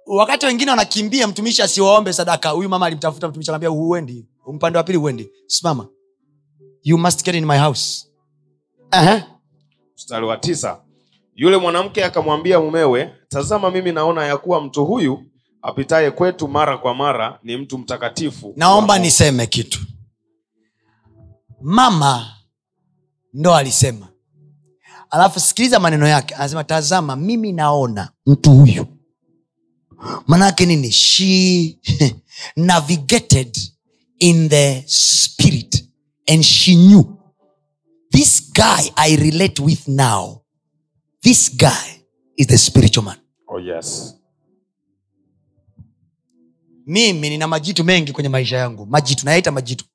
Wakati wengine wanakimbia mtumishi asiwaombe sadaka. Huyu mama alimtafuta mtumishi akaambia huendi. Mpande wa pili huendi. Simama you must get in my house. Uh-huh. mstari wa tisa. Yule mwanamke akamwambia mumewe tazama mimi naona ya kuwa mtu huyu apitaye kwetu mara kwa mara ni mtu mtakatifu naomba niseme kitu. Mama ndo alisema. Alafu sikiliza maneno yake anasema tazama mimi naona mtu huyu. Manaake nini? She navigated in the spirit and she knew this guy i relate with now this guy is the spiritual man. Oh, yes. mimi nina majitu mengi kwenye maisha yangu. Majitu nayaita majitu.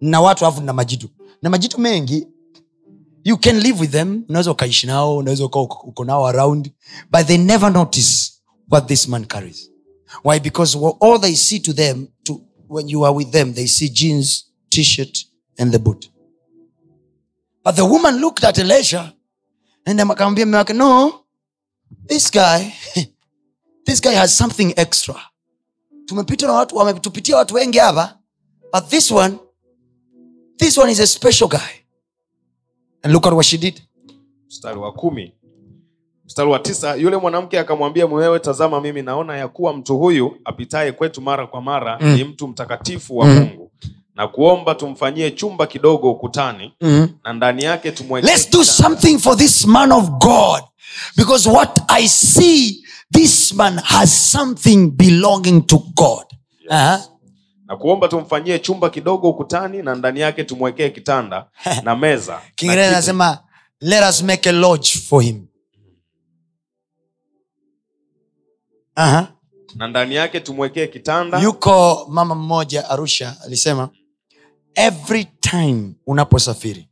Na watu alafu nina majitu. Na majitu mengi you can live with them. Unaweza ukaishi nao unaweza uka uko nao around but they never notice what this man carries. Why? Because all they see to them to, when you are with them they see jeans t-shirt and the boot. But the woman looked at elisha and akamwambia wake no this guy this guy has something extra. Tumepita na watu wametupitia watu wengi hapa but this one this one is a special guy. And look at what she did. Mstari wa kumi. Mstari wa tisa yule mwanamke akamwambia mwewe tazama mimi naona ya kuwa mtu huyu apitaye kwetu mara kwa mara Mm. ni mtu mtakatifu wa Mm. mungu na kuomba tumfanyie chumba kidogo ukutani na ndani yake let's do something for this man of god. Because what i see this man has something belonging to god. Yes. uh-huh. na kuomba tumfanyie chumba kidogo ukutani na ndani yake tumwekee kitanda na meza kiingereza anasema let us make a lodge for him. Uh-huh. na ndani yake tumwekee kitanda. Yuko mama mmoja arusha alisema every time unaposafiri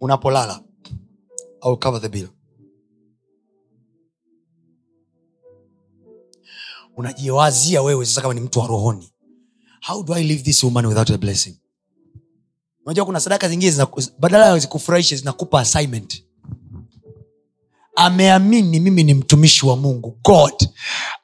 unapolala I'll cover the bill. Unajiwazia wewe sasa kama ni mtu wa rohoni. How do i leave this woman without a blessing? Unajua kuna sadaka zingine badala zikufurahishe zinakupa assignment ameamini mimi ni mtumishi wa mungu god.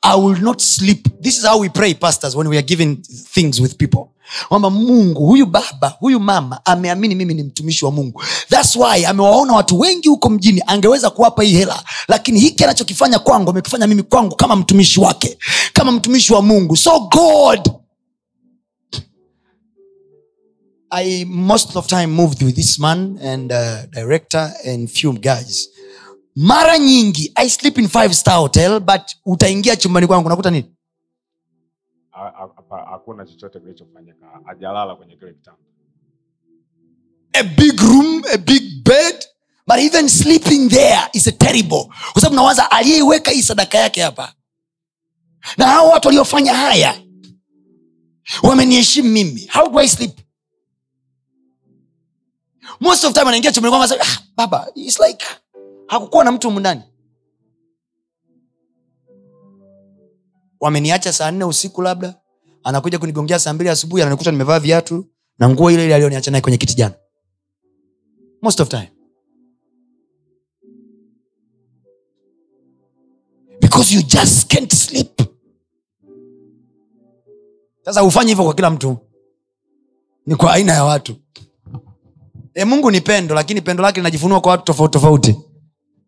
I will not sleep. This is how we pray pastors when we are giving things with people. Kwamba mungu huyu baba huyu mama ameamini mimi ni mtumishi wa mungu. Thats why amewaona watu wengi huko mjini angeweza kuwapa hii hela lakini hiki anachokifanya kwangu amekifanya mimi kwangu kama mtumishi wake kama mtumishi wa mungu. So god I most of time moved with this man and uh, director and few guys. Mara nyingi I sleep in five star hotel but utaingia chumbani kwangu nakuta nini? Hakuna chochote kilichofanyika ajalala kwenye kile kitanda A big room, a big bed but even sleeping there is a terrible. Kwa sababu nawaza aliyeiweka hii sadaka yake hapa na hao watu waliofanya haya wameniheshimu mimi. How do I sleep? Most of time anaingia chumbani kwangu ah, baba, it's like hakukuwa na mtu humu wameniacha saa nne usiku labda anakuja kunigongea saa mbili asubuhi ananikuta nimevaa viatu na nguo ile ile aliyoniacha naye kwenye kiti jana. Most of time. Because you just can't sleep. Sasa hufanye hivyo kwa kila mtu. Ni kwa aina ya watu. E, mungu ni pendo lakini pendo lake linajifunua kwa watu tofauti tofauti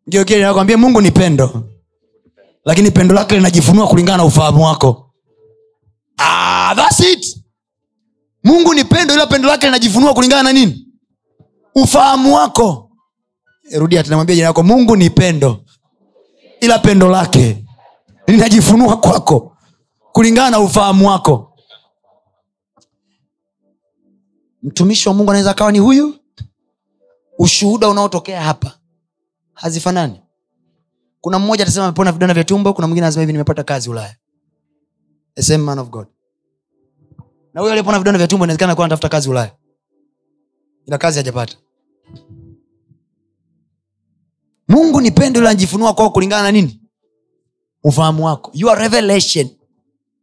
nakwambia mungu ni pendo. Lakini pendo lake linajifunua kulingana na ufahamu wako. Ah, that's it. Mungu ni pendo ila pendo lake linajifunua kulingana na nini? Ufahamu wako. Eh, rudia tunamwambia jina yako mungu ni pendo ila pendo lake linajifunua kwako kulingana na ufahamu wako. Mtumishi wa mungu anaweza akawa ni huyu? Ushuhuda unaotokea hapa hazifanani. Kuna mmoja atasema amepona vidonda vya tumbo kuna mwingine hivi nimepata kazi ulaya. The same man of god. Na huyo aliyepona vidonda vya tumbo inawezekana kuwa anatafuta kazi ulaya. Ila kazi hajapata. Mungu ni pendo ila anajifunua kwao kulingana na nini? Ufahamu wako. Your revelation.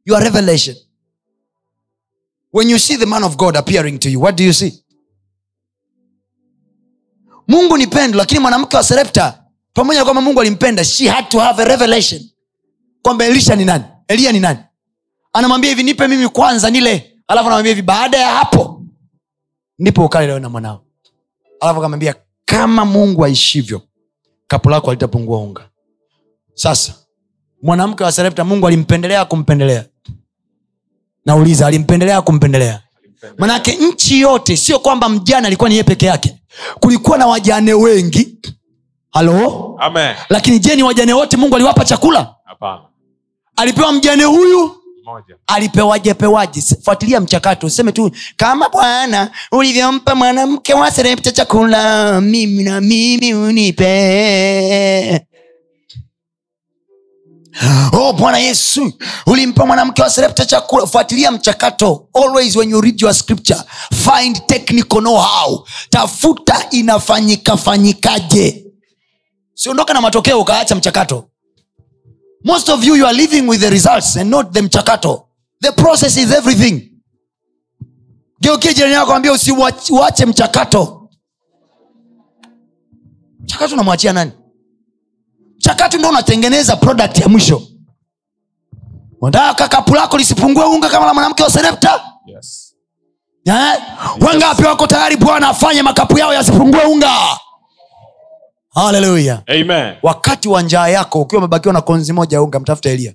Your revelation. When you see the man of god appearing to you what do you see mungu ni pendo lakini mwanamke wa serepta pamoja na kwamba mungu alimpenda she had to have a revelation kwamba elisha ni nani eliya ni nani. Anamwambia hivi nipe mimi kwanza nile alafu anamwambia hivi baada ya hapo ndipo ukale leo na mwanao. Alafu akamwambia kama mungu aishivyo kapu lako alitapungua unga. Sasa mwanamke wa serepta mungu alimpendelea kumpendelea? Nauliza alimpendelea kumpendelea? Manake nchi yote sio kwamba mjana alikuwa ni yeye peke yake kulikuwa na wajane wengi halo Amen. lakini je ni wajane wote mungu aliwapa chakula Apana. alipewa mjane huyu Moja. alipewaje pewaje S- fuatilia mchakato useme tu kama bwana ulivyompa mwanamke wa serepta chakula mimi na mimi unipe oh bwana yesu ulimpa mwanamke wa serepta chakula. Fuatilia mchakato. Always when you read your scripture find technical know how tafuta inafanyika fanyikaje. Siondoka na matokeo ukaacha mchakato. Most of you you are living with the results and not the mchakato. The process is everything. Geukie jirani yako ambia usiuache mchakato. Mchakato unamwachia nani mchakato ndo unatengeneza product ya mwisho. Unataka kapu lako lisipungue unga kama la mwanamke wa serepta Yes. eh? wangapi wako tayari bwana afanye makapu yao yasipungue unga? Haleluya wakati wa njaa yako ukiwa umebakiwa na konzi moja ya unga mtafuta elia.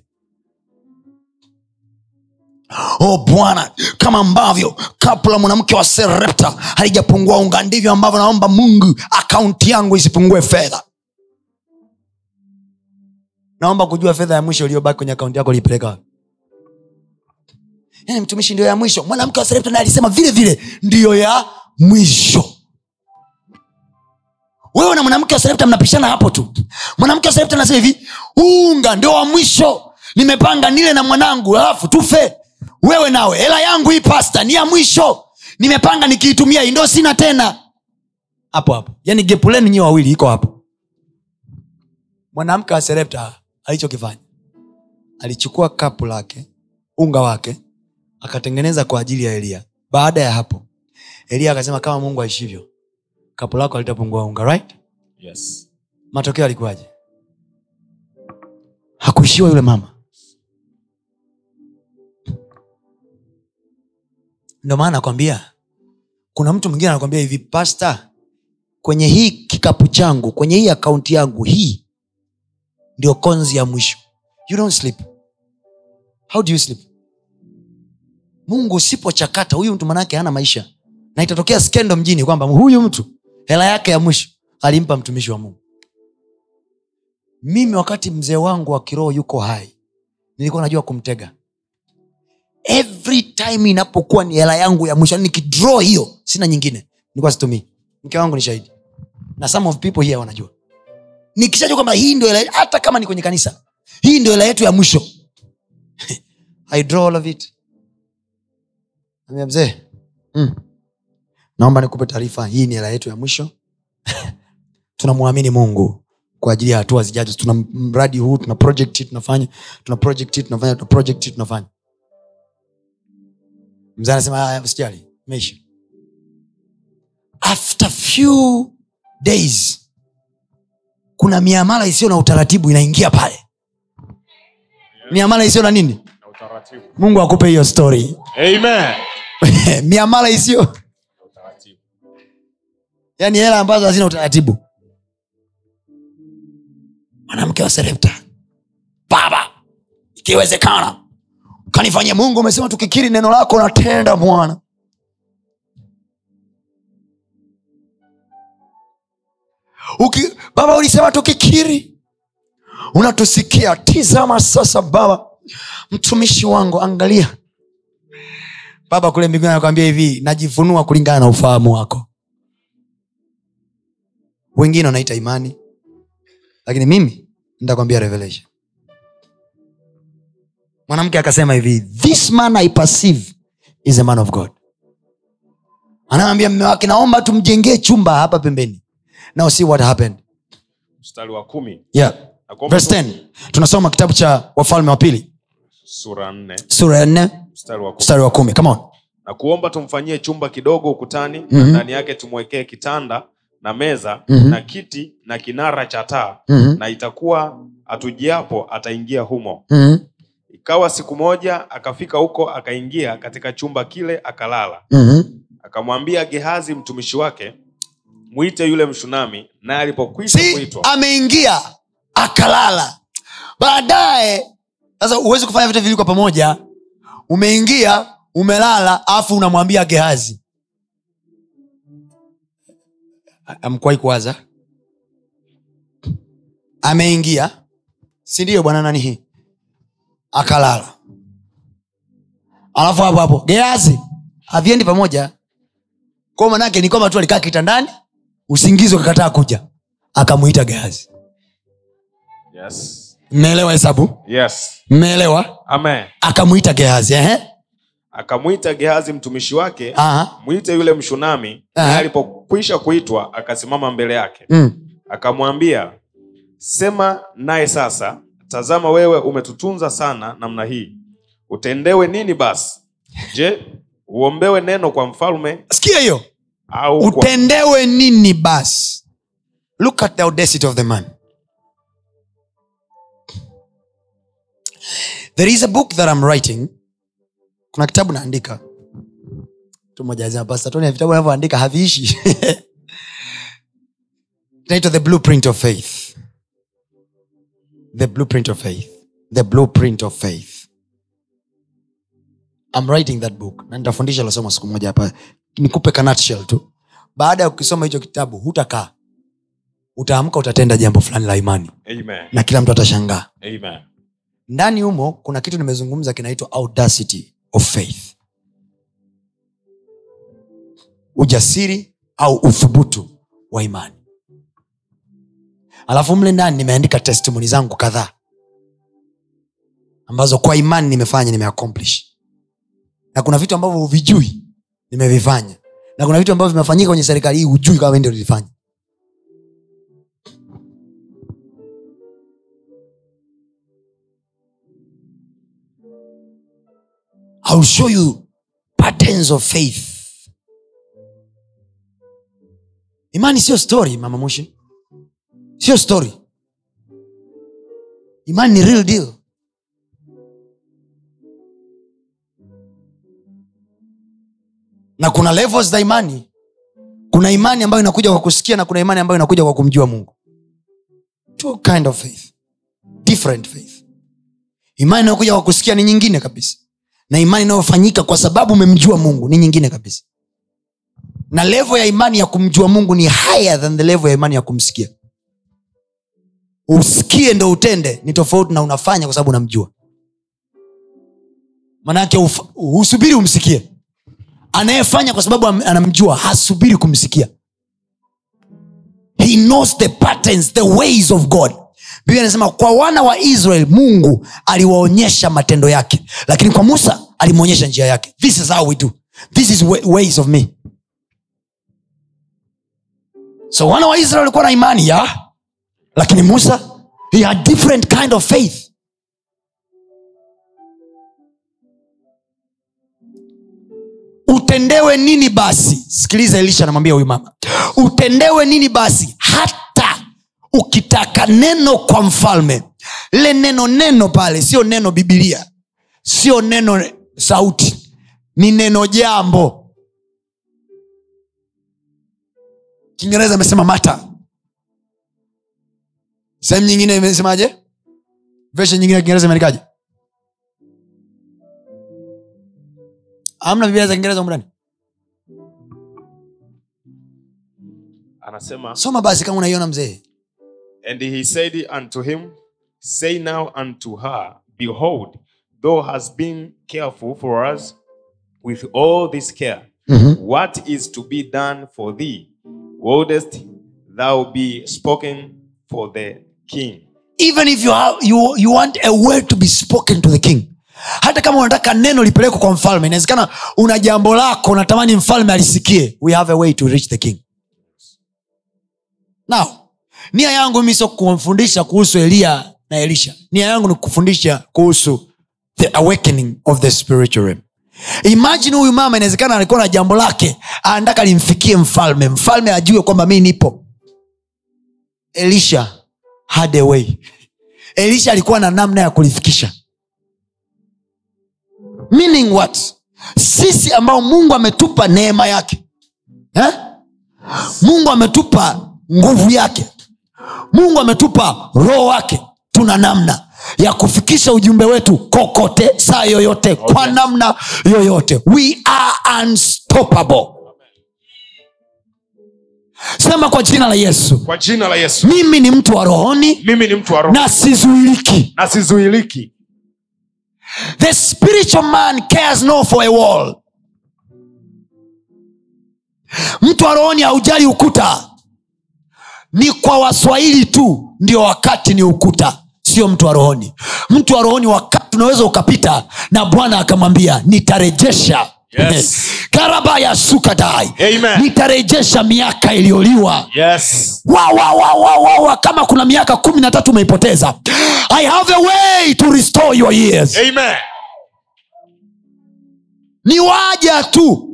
O bwana kama ambavyo kapu la mwanamke wa serepta halijapungua unga ndivyo ambavyo naomba mungu akaunti yangu isipungue fedha naomba kujua fedha ya mwisho iliyobaki kwenye akaunti yako liipeleka yani mtumishi ndio ya mwisho. Mwanamke wa serepta naye alisema vile vile ndiyo ya mwisho. Wewe na mwanamke wa serepta mnapishana hapo tu. Mwanamke wa serepta anasema hivi unga ndio wa mwisho. Nimepanga nile na mwanangu alafu tufe. Wewe nawe hela yangu hii pasta ni ya mwisho. Nimepanga nikiitumia hii ndo sina tena. Hapo hapo. Yani gepu nyiwe wawili iko hapo. Mwanamke wa serepta alichokifanya. Alichukua kapu lake unga wake akatengeneza kwa ajili ya eliya baada ya hapo eliya akasema kama mungu aishivyo kapu lako alitapungua unga right? Yes. matokeo alikuwaje hakuishiwa yule mama. Ndio maana nakwambia kuna mtu mwingine anakwambia hivi pasta kwenye hii kikapu changu kwenye hii akaunti yangu hii ndio konzi ya mwisho. You don't sleep. How do you sleep? Mungu usipochakata huyu mtu manaake hana maisha. Na itatokea skendo mjini kwamba huyu mtu hela yake ya mwisho alimpa mtumishi wa mungu. Mimi wakati mzee wangu wa kiroho yuko hai nilikuwa najua kumtega. Every time inapokuwa ni hela yangu ya mwisho nikidraw hiyo sina nyingine. Nilikuwa situmii. Mke wangu ni shahidi. Na some of people here wanajua nikishajua kwamba hii ndio hata kama ni kwenye kanisa hii ndio hela yetu ya mwisho. I draw all of it mzee. Mm. naomba nikupe taarifa hii ni hela yetu ya mwisho. Tunamwamini mungu kwa ajili ya hatua zijazo. Tuna mradi huu tuna project tunafanya tuna project tunafanya tuna project tunafanya. Mzee anasema "Haya, usijali meisha after few days kuna miamala isiyo na utaratibu inaingia pale. Miamala isiyo na nini? Na mungu akupe hiyo story. Amen. miamala isiyo yaani yani hela ambazo hazina utaratibu. Mwanamke wa serepta baba ikiwezekana kanifanyia mungu umesema tukikiri neno lako natenda bwana Uki, baba ulisema tukikiri. Unatusikia tizama sasa baba. Mtumishi wangu angalia. Baba kule mbinguni anakwambia hivi najifunua kulingana na ufahamu wako. Wengine wanaita imani. Lakini mimi nitakwambia revelation. Mwanamke akasema hivi this man i perceive is a man of god. Anaambia mme wake naomba tumjengee chumba hapa pembeni now see what happened Mstari wa kumi. yeah. Verse 10 tunasoma kitabu cha wafalme wa pili Sura nne. sura ya nne Mstari wa kumi. mstari wa kumi come on na kuomba tumfanyie chumba kidogo ukutani Mhm. na ndani yake tumwekee kitanda na meza Mhm. na kiti na kinara cha taa Mhm, na itakuwa atujiapo ataingia humo mhm, ikawa siku moja akafika huko akaingia katika chumba kile akalala mhm. akamwambia gehazi mtumishi wake mwite yule mshunami naye alipokwisha si ameingia akalala. Baadaye sasa huwezi kufanya vitu viwili kwa pamoja. Umeingia umelala alafu unamwambia gehazi amkwai kuwaza? Ameingia. Sindio bwana nani hii? Akalala. Alafu hapo hapo geazi haviendi pamoja. Kwao manake ni kwamba tu alikaa kitandani usingizi ukakataa kuja akamwita gehazi. Yes. mmeelewa hesabu? Yes. mmeelewa? Akamwita gehazi ehe. Akamwita gehazi mtumishi wake Aha. mwite yule mshunami naye alipokwisha kuitwa akasimama mbele yake. Mm. akamwambia sema naye sasa tazama wewe umetutunza sana namna hii. Utendewe nini basi? Je uombewe neno kwa mfalme? Sikia hiyo au utendewe nini basi? Look at the audacity of the man. There is a book that I'm writing. Kuna kitabu naandika. Alisema, vitabu navyoandika haviishi. Inaitwa the blueprint of faith. The blueprint of faith. The blueprint of faith. I'm writing that book. Na nitafundisha losoma siku moja hapa nikupe kanatshel tu. Baada ya ukisoma hicho kitabu hutakaa. Utaamka utatenda jambo fulani la imani. Amen. na kila mtu atashangaa. Amen. ndani humo kuna kitu nimezungumza kinaitwa audacity of faith. Ujasiri au uthubutu wa imani. Alafu mle ndani nimeandika testimoni zangu kadhaa. Ambazo kwa imani nimefanya nimeaccomplish. Na kuna vitu ambavyo huvijui nimevifanya. Na kuna vitu ambavyo vimefanyika kwenye serikali hii hujui kama ndio ulivifanya. I'll show you patterns of faith. Imani sio story mama moshi sio story. Imani ni real deal na kuna levels za imani. Kuna imani ambayo inakuja kwa kusikia na kuna imani ambayo inakuja kwa kumjua mungu. Two kind of faith. Different faith. Imani inayokuja kwa kusikia ni nyingine kabisa. Na imani inayofanyika kwa sababu umemjua mungu ni nyingine kabisa. Na levo ya imani ya kumjua mungu ni higher than the levo ya imani ya kumsikia. Usikie ndo utende ni tofauti na unafanya kwa sababu unamjua. Manake usubiri umsikie anayefanya kwa sababu anamjua hasubiri kumsikia. He knows the patterns the ways of god. Biblia anasema kwa wana wa israel mungu aliwaonyesha matendo yake lakini kwa musa alimwonyesha njia yake. This is how we do. This is ways of me. So wana wa israel walikuwa na imani ya lakini musa he had different kind of faith utendewe nini basi? Sikiliza elisha anamwambia huyu mama. Utendewe nini basi? Hata ukitaka neno kwa mfalme. Lile neno neno pale sio neno bibilia sio neno sauti. Ni neno jambo. Kiingereza amesema mata sehemu nyingine imesemaje? Veshe nyingine ya kiingereza imeandikaje amna biblia za kiingereza humu ndani? Anasema soma basi kama unaiona mzee. And he said unto him say now unto her behold thou has been careful for us with all this care. Mm-hmm. what is to be done for thee? Wouldest thou be spoken for the king? Even if you, have, you, you want a word to be spoken to the king hata kama unataka neno lipelekwe kwa mfalme inawezekana una jambo lako unatamani mfalme alisikie we have a way to reach the king. Now nia yangu mi sio kumfundisha kuhusu eliya na elisha. Nia yangu ni kufundisha kuhusu the awakening of the spiritual realm. Imagine huyu mama inawezekana alikuwa na jambo lake anataka limfikie mfalme. Mfalme ajue kwamba mi nipo. Elisha had a way. Elisha alikuwa na namna ya kulifikisha meaning what? Sisi ambao mungu ametupa neema yake. Eh? mungu ametupa nguvu yake. Mungu ametupa roho wake. Tuna namna ya kufikisha ujumbe wetu kokote saa yoyote kwa namna yoyote. We are unstoppable. Sema kwa jina la yesu. Kwa jina la yesu. Mimi ni mtu wa rohoni mimi ni mtu wa rohoni na sizuiliki. Na sizuiliki the spiritual man cares no for a wall. Mtu arooni aujali ukuta. Ni kwa waswahili tu ndio wakati ni ukuta sio mtu wa rohoni. Mtu wa wakati unaweza ukapita na bwana akamwambia nitarejesha Yes. karaba ya sukadai Amen. nitarejesha miaka iliyoliwa. Yes. Wa, wa, wa, wa, wa, wa. kama kuna miaka kumi na tatu umeipoteza. I have a way to restore your years. Amen. Ni waja tu.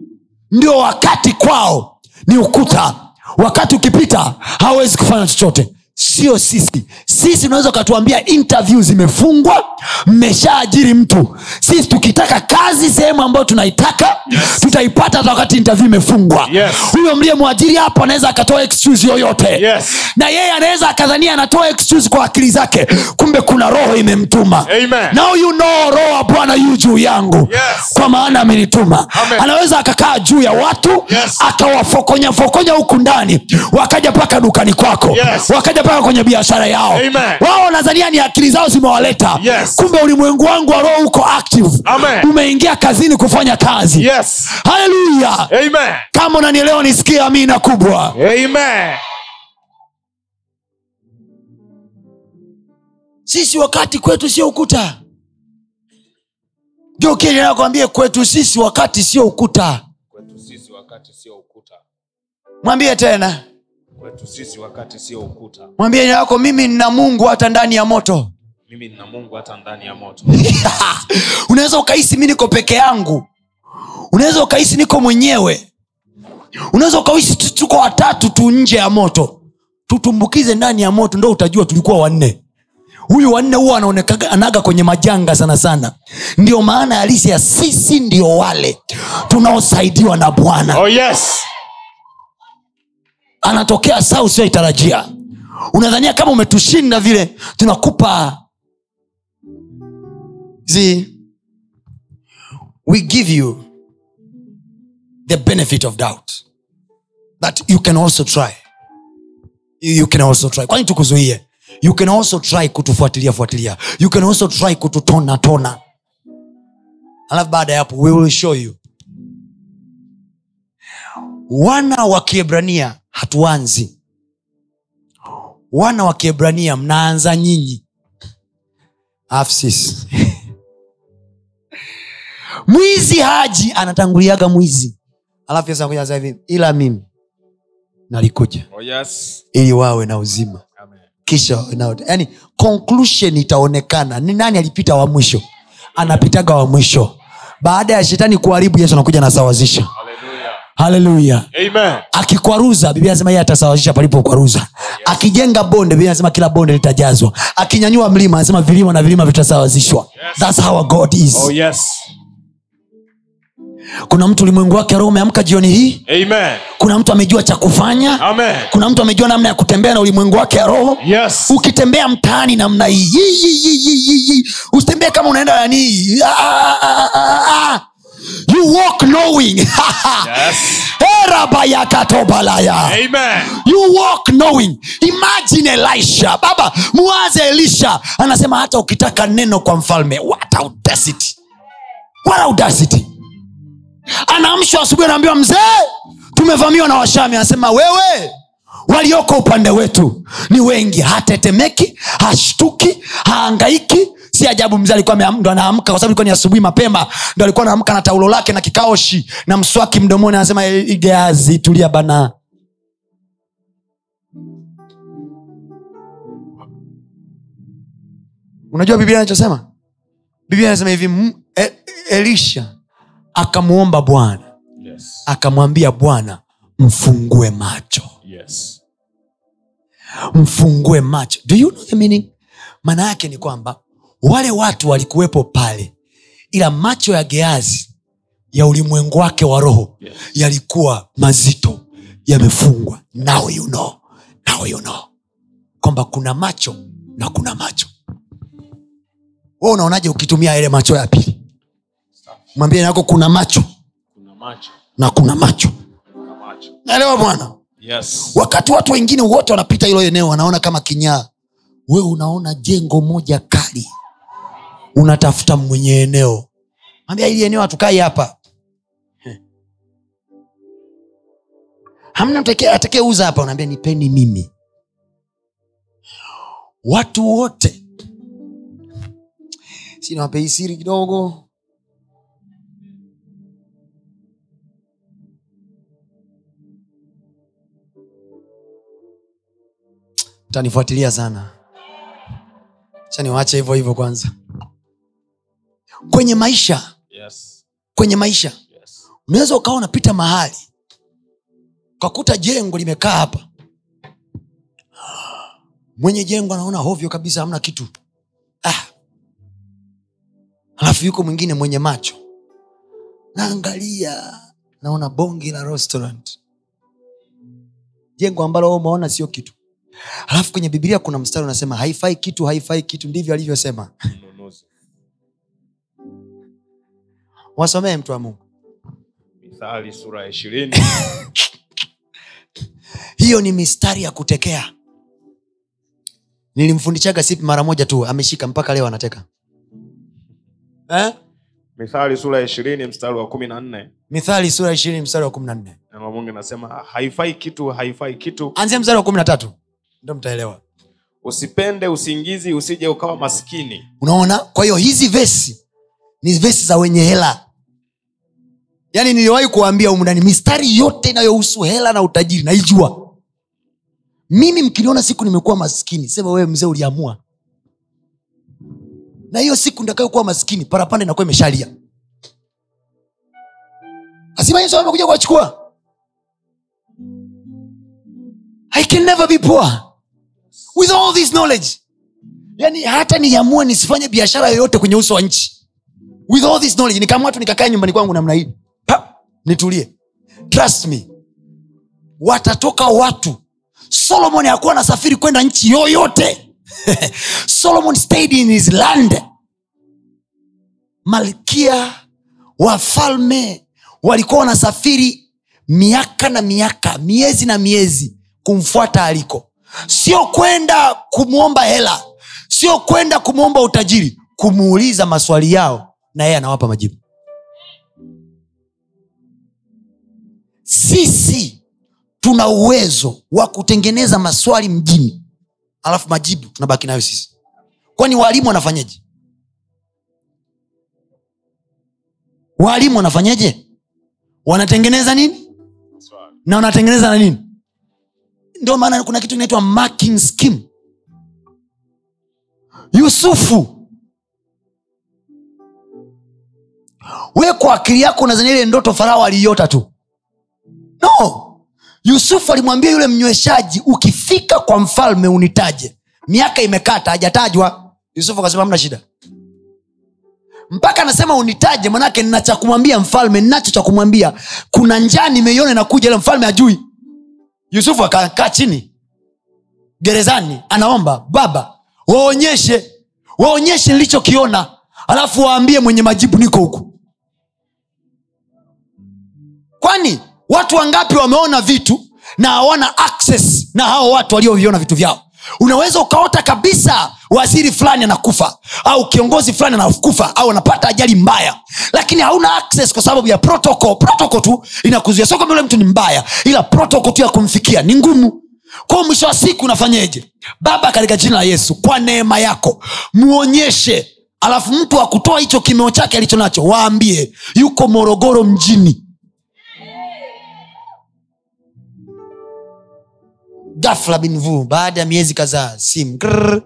Ndio wakati kwao. Ni ukuta. Wakati ukipita hawezi kufanya chochote sio sisi sisi unaweza ukatuambia interview zimefungwa mmeshaajiri mtu sisi tukitaka kazi sehemu ambayo tunaitaka Yes. tutaipata hata wakati interview imefungwa Yes. huyo mliye mwajiri hapo anaweza akatoa excuse yoyote Yes. na yeye anaweza akadhania anatoa excuse kwa akili zake kumbe kuna roho imemtuma Amen. now you know roho wa bwana yu juu yangu Yes. kwa maana amenituma anaweza akakaa juu ya watu Yes. akawafokonyafokonya huku ndani wakaja mpaka dukani kwako Yes. wakaja mpaka kwenye biashara yao. Amen. wao wanadhania ni akili zao zimewaleta. Yes. kumbe ulimwengu wangu wa roho uko active. Amen. umeingia kazini kufanya kazi. Yes. Haleluya kama unanielewa nisikie amina kubwa. Amen. Sisi wakati kwetu sio ukuta. Jokieninakwambie kwetu sisi wakati sio ukuta. Kwetu sisi wakati sio ukuta. Mwambie tena kwetu sisi wakati sio ukuta. Mwambie yako mimi nina mungu hata ndani ya moto. Mimi nina mungu hata ndani ya moto. Unaweza ukahisi mi niko peke yangu. Unaweza ukahisi niko mwenyewe. Unaweza ukahisi tuko watatu tu nje ya moto. Tutumbukize ndani ya moto ndo utajua tulikuwa wanne. Huyu wanne huwa anaonekanaga kwenye majanga sana sana. Ndio maana halisi ya sisi ndio wale tunaosaidiwa na bwana. Oh yes anatokea saa usioitarajia unadhania kama umetushinda vile tunakupa zi we give you the benefit of doubt. That you can also try. You can also try. Kwani tukuzuie? You can also try kutufuatilia fuatilia. You can also try kututona tona. Alafu baada ya hapo we will show you. Wana wa kiebrania hatuanzi. Wana wa kiebrania mnaanza nyinyi. Mwizi haji anatanguliaga mwizi. Alafu Yesu anakuja hivi ila mimi nalikuja oh yes. ili wawe na uzima. Amen. Kisha wawe yani conclusion itaonekana. Ni nani alipita wa mwisho? Anapitaga wa mwisho. Baada ya shetani kuharibu yesu anakuja anasawazisha haleluya akikwaruza biblia nasema yeye atasawazisha palipokwaruza akijenga bonde biblia nasema kila bonde litajazwa. Akinyanyua mlima anasema vilima na vilima vitasawazishwa. Yes. thats how god is. Oh yes. Kuna mtu ulimwengu wake roho umeamka jioni hii? Amen. Kuna mtu amejua cha kufanya? Amen. Kuna mtu amejua namna ya kutembea na ulimwengu wake roho? Yes. Ukitembea mtaani namna hii usitembee kama unaenda nani? Ah, ah, ah, ah. You walk knowing. Yes. Amen. You walk knowing. Imagine elisha. Baba muwaze elisha. Anasema hata ukitaka neno kwa mfalme what audacity. What audacity. Anaamshwa asubuhi anaambiwa mzee tumevamiwa na washami. Anasema wewe walioko upande wetu ni wengi. Hatetemeki hashtuki haangaiki si ajabu mzee alikuwa ndo anaamka kwa sababu ilikuwa ni asubuhi mapema ndo alikuwa anaamka na taulo lake na kikaoshi na mswaki mdomoni anasema "Eh, igeazi tulia bana. Unajua biblia anachosema biblia anasema hivi e- elisha akamwomba bwana. Yes. Akamwambia bwana mfungue macho. Yes. Mfungue macho. Do you know the meaning? Maana yake ni kwamba wale watu walikuwepo pale ila macho ya geazi ya ulimwengu wake wa roho Yes. yalikuwa mazito yamefungwa. Now you know. Now you know. Kwamba kuna macho na kuna macho. We unaonaje ukitumia ile macho ya pili? Mwambie nako kuna macho kuna macho. na kuna macho. Kuna macho. Naelewa bwana? Yes. Wakati watu wengine wote wanapita hilo eneo wanaona kama kinyaa. Wewe unaona jengo moja kali unatafuta mwenye eneo. Ambia ili eneo hatukai hapa. Hamna atakeuza hapa. Unaambia nipeni mimi. Watu wote. Sinawapei siri kidogo. Utanifuatilia sana. Cha niwache hivyo hivyo kwanza kwenye maisha. Yes. Kwenye maisha. Yes. Unaweza ukawa unapita mahali ukakuta jengo limekaa hapa. Mwenye jengo anaona hovyo kabisa hamna kitu. Ah. alafu yuko mwingine mwenye macho. Naangalia naona bongi la restaurant. Jengo ambalo umeona sio kitu. Alafu kwenye bibilia kuna mstari unasema haifai kitu haifai kitu ndivyo alivyosema wasomee mtu wa mungu. Mithali sura ya ishirini. Hiyo ni mistari ya kutekea. Nilimfundishaga sipi mara moja tu ameshika mpaka leo anateka. Eh? mithali sura ya ishirini mstari wa kumi na nne. Mithali sura ishirini mstari wa kumi na nne. Neno mungu inasema haifai kitu haifai kitu. Anzia mstari wa kumi na tatu. Ndo mtaelewa. Usipende usingizi usije ukawa maskini. Unaona? Kwa hiyo hizi vesi ni vesi za wenye hela yaani niliwahi kuwaambia humu mistari yote inayohusu hela na utajiri naijua. Mimi mkiniona siku nimekuwa maskini sema wewe mzee uliamua. Na hiyo siku ntakayokuwa maskini parapanda inakuwa imeshalia. Lazima amekuja kuwachukua. I can never be poor with all this knowledge. Yani hata niamue nisifanye biashara yoyote kwenye uso wa nchi. With all this knowledge nikaamua tu nikakaa nyumbani kwangu namna hii nitulie. Trust me. Watatoka watu. Solomon hakuwa anasafiri kwenda nchi yoyote. Solomon stayed in his land. Malkia wafalme walikuwa wanasafiri miaka na miaka miezi na miezi kumfuata aliko. Sio kwenda kumwomba hela. Sio kwenda kumwomba utajiri. Kumuuliza maswali yao na yeye anawapa majibu sisi tuna uwezo wa kutengeneza maswali mjini. Alafu majibu tunabaki nayo sisi. Kwani waalimu wanafanyaje? Waalimu wanafanyeje wanatengeneza nini? Na wanatengeneza na nini? Ndio maana kuna kitu kinaitwa marking scheme. Yusufu we kwa akili yako unazania ile ndoto farao aliiota tu no. Yusufu alimwambia yule mnyweshaji ukifika kwa mfalme unitaje. Miaka imekata hajatajwa. Yusufu akasema hamna shida. Mpaka anasema unitaje manake nina cha kumwambia mfalme ninacho cha kumwambia. Kuna njaa nimeiona inakuja ile mfalme ajui yusufu akakaa chini gerezani anaomba baba waonyeshe waonyeshe nilichokiona alafu waambie mwenye majibu niko huku. Kwani watu wangapi wameona vitu na hawana access na hao watu walioviona vitu vyao? Unaweza ukaota kabisa waziri fulani anakufa au kiongozi fulani anakufa au anapata ajali mbaya lakini hauna access kwa sababu ya protocol. Protocol tu inakuzuia. Sio kwamba yule mtu ni mbaya ila protocol tu ya kumfikia ni ngumu. Kwao mwisho wa siku unafanyeje? Baba katika jina la yesu kwa neema yako muonyeshe. Alafu mtu akutoa hicho kimeo chake alicho nacho waambie yuko morogoro mjini gafla binvu baada ya miezi kadhaa simu grrr.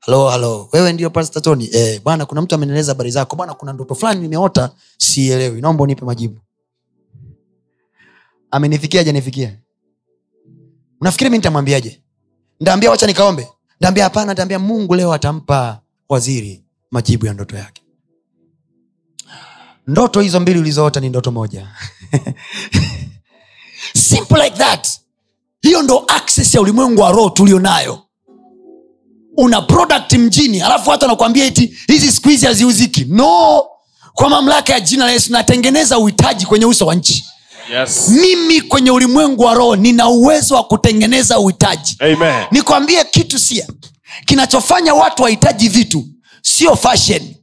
halo halo wewe ndio pasta tony? Eh, bwana kuna mtu amenieleza habari zako. Bwana kuna ndoto fulani nimeota sielewi. Naomba unipe majibu. Amenifikia janifikia unafikiri mi nitamwambiaje? Ndaambia wacha nikaombe. Ndaambia hapana ndaambia mungu leo atampa waziri majibu ya ndoto yake. Ndoto hizo mbili ulizoota ni ndoto moja. Simple like that hiyo ndo access ya ulimwengu wa roho tulio nayo una product mjini alafu watu wanakuambia eti hizi siku hizi haziuziki. No. Kwa mamlaka ya jina la yesu natengeneza uhitaji kwenye uso wa nchi. Yes. mimi kwenye ulimwengu wa roho nina uwezo wa kutengeneza uhitaji. Amen. nikwambie kitu sia kinachofanya watu wahitaji vitu sio fashion.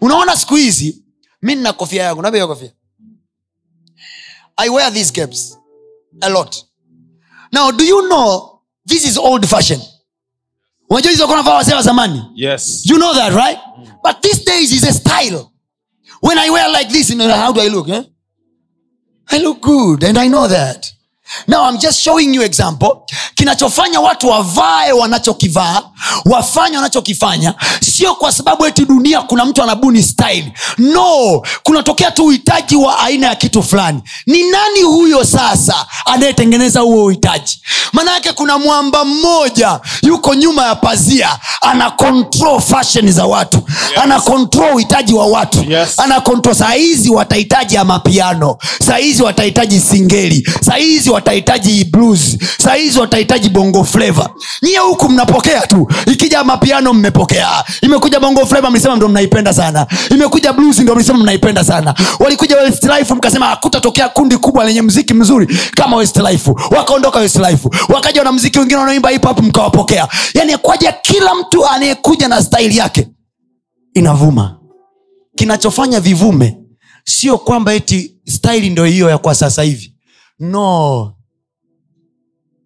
Unaona siku hizi mi nina kofia yangu nabe kofia. I wear these gaps a lot now do you know this is old fashion? Unajua hizo kunavaa wasee wa zamani? Yes. you know that right? But these days is a style. When i wear like this you know, how do i look eh? i look good and i know that now i'm just showing you example. Kinachofanya watu wavae wanachokivaa wafanye wanachokifanya sio kwa sababu eti dunia kuna mtu anabuni style. No kunatokea tu uhitaji wa aina ya kitu fulani. Ni nani huyo sasa anayetengeneza huo uhitaji? Maanayake kuna mwamba mmoja yuko nyuma ya pazia ana control fashion za watu yes. ana control uhitaji wa watu Yes. ana control. Saa hizi watahitaji ya mapiano saa hizi watahitaji singeli saa hizi watahitaji blues. Saa hizi watahitaji bongo fleva nyie huku mnapokea tu. Ikija mapiano mmepokea. Imekuja bongo fleva mlisema ndo mnaipenda sana. Imekuja blues ndo mlisema mnaipenda sana. Walikuja westlife mkasema hakutatokea kundi kubwa lenye mziki mzuri kama westlife wakaondoka westlife wakaja na mziki wengine wanaoimba hip hop mkawapokea. Yani kwaja kila mtu anayekuja na staili yake inavuma. Kinachofanya vivume sio kwamba eti staili ndo hiyo ya kwa sasa hivi no.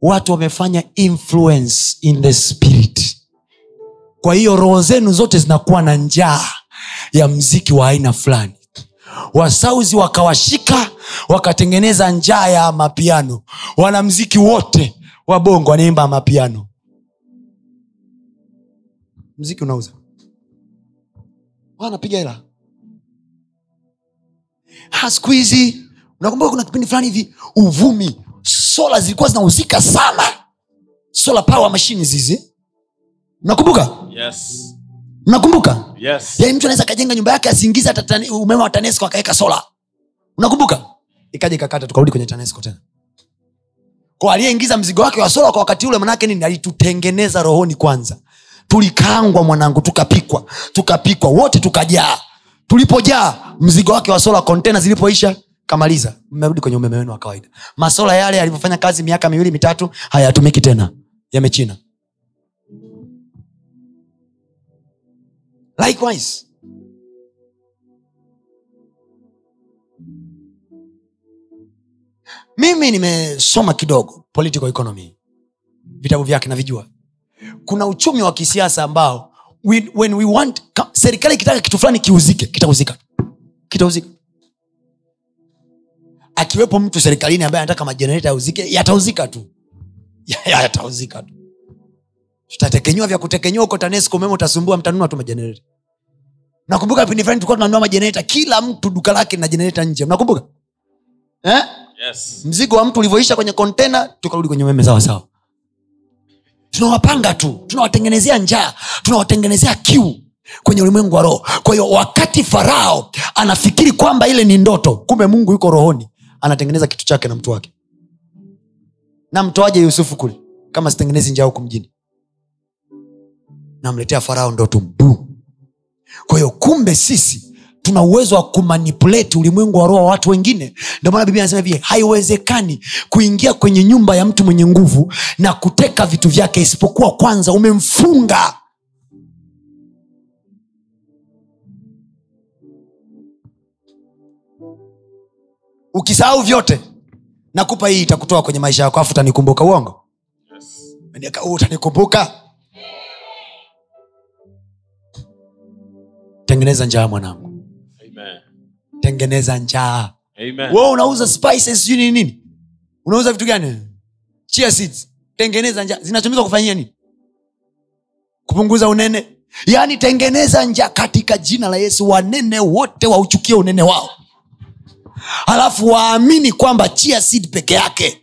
Watu wamefanya influence in the spirit. Kwa hiyo roho zenu zote zinakuwa na njaa ya mziki wa aina fulani. Wasauzi wakawashika wakatengeneza njaa ya mapiano. Wanamziki wote wabongo wanaimba mapiano. Mziki unauza? Wanapiga hela. Siku hizi unakumbuka kuna kipindi fulani hivi uvumi sola zilikuwa zinauzika sana. Sola power machines hizi. Nakumbuka? Yes. nakumbuka? Yes. yaani mtu anaweza akajenga nyumba yake asiingize hata umeme wa tanesco akaweka sola unakumbuka? Ikaja ikakata tukarudi kwenye tanesco tena. Kwa aliyeingiza mzigo wake wa sola kwa wakati ule manake nini? Alitutengeneza rohoni kwanza. Tulikangwa mwanangu tukapikwa. Tukapikwa wote tukajaa. Tulipojaa mzigo wake wa sola kontena zilipoisha kamaliza mmerudi kwenye umeme wenu wa kawaida. Masola yale yalivyofanya kazi miaka miwili mitatu hayatumiki tena. Yamechina. Likewise. Mimi nimesoma kidogo political economy. Vitabu vyake navijua. Kuna uchumi wa kisiasa ambao we, when we want serikali ikitaka kitu fulani kiuzike kitauzika. Kitauzika akiwepo mtu serikalini ambaye anataka majenereta yauzike yatauzika tu. Ya- ya- yatauzika tu. Tutatekenywa vya kutekenywa huko tanesco umeme utasumbua mtanunua tu majenereta nakumbuka vipindi fulani tulikuwa tunanunua majenereta kila mtu duka lake na jenereta nje. Mnakumbuka? Eh? Yes. mzigo wa mtu ulivyoisha kwenye kontena tukarudi kwenye umeme sawa sawa. Tunawapanga tu tunawatengenezea njaa tunawatengenezea kiu kwenye ulimwengu wa roho. Kwa hiyo wakati farao anafikiri kwamba ile ni ndoto kumbe mungu yuko rohoni anatengeneza kitu chake na mtu wake. Na mtoaje yusufu kule? Kama sitengenezi njia huku mjini. Namletea farao ndoto mbu. Kwa hiyo kumbe sisi tuna uwezo wa kumanipulate ulimwengu wa roho wa watu wengine. Ndio maana biblia anasema hivi haiwezekani kuingia kwenye nyumba ya mtu mwenye nguvu na kuteka vitu vyake isipokuwa kwanza umemfunga ukisahau vyote nakupa hii itakutoa kwenye maisha yako afu utanikumbuka. Uongo? Yes. "Oh, utanikumbuka. Tengeneza njaa mwanangu. Tengeneza njaa. We unauza spices sijui nini nini. Unauza vitu gani? Chia seeds. Tengeneza njaa. Zinatumika kufanyia nini? Kupunguza unene. Yaani tengeneza njaa katika jina la yesu. Wanene wote wauchukie unene wao halafu waamini kwamba chia seed peke yake.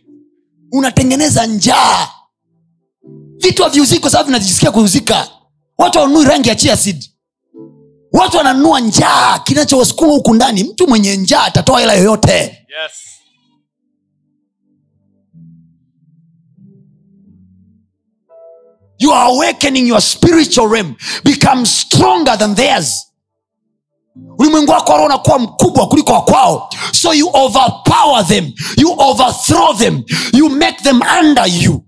Unatengeneza njaa. Vitu haviuziki kwa sababu vinajisikia kuuzika. Watu wanunui rangi ya chia seed. Watu wananunua njaa kinachowasukuma huku ndani. Mtu mwenye njaa atatoa hela yoyote. Yes. you are awakening your spiritual realm. Become stronger than theirs ulimwengu wako wa roho unakuwa mkubwa kuliko wakwao so you overpower them. You overthrow them. You make them under you.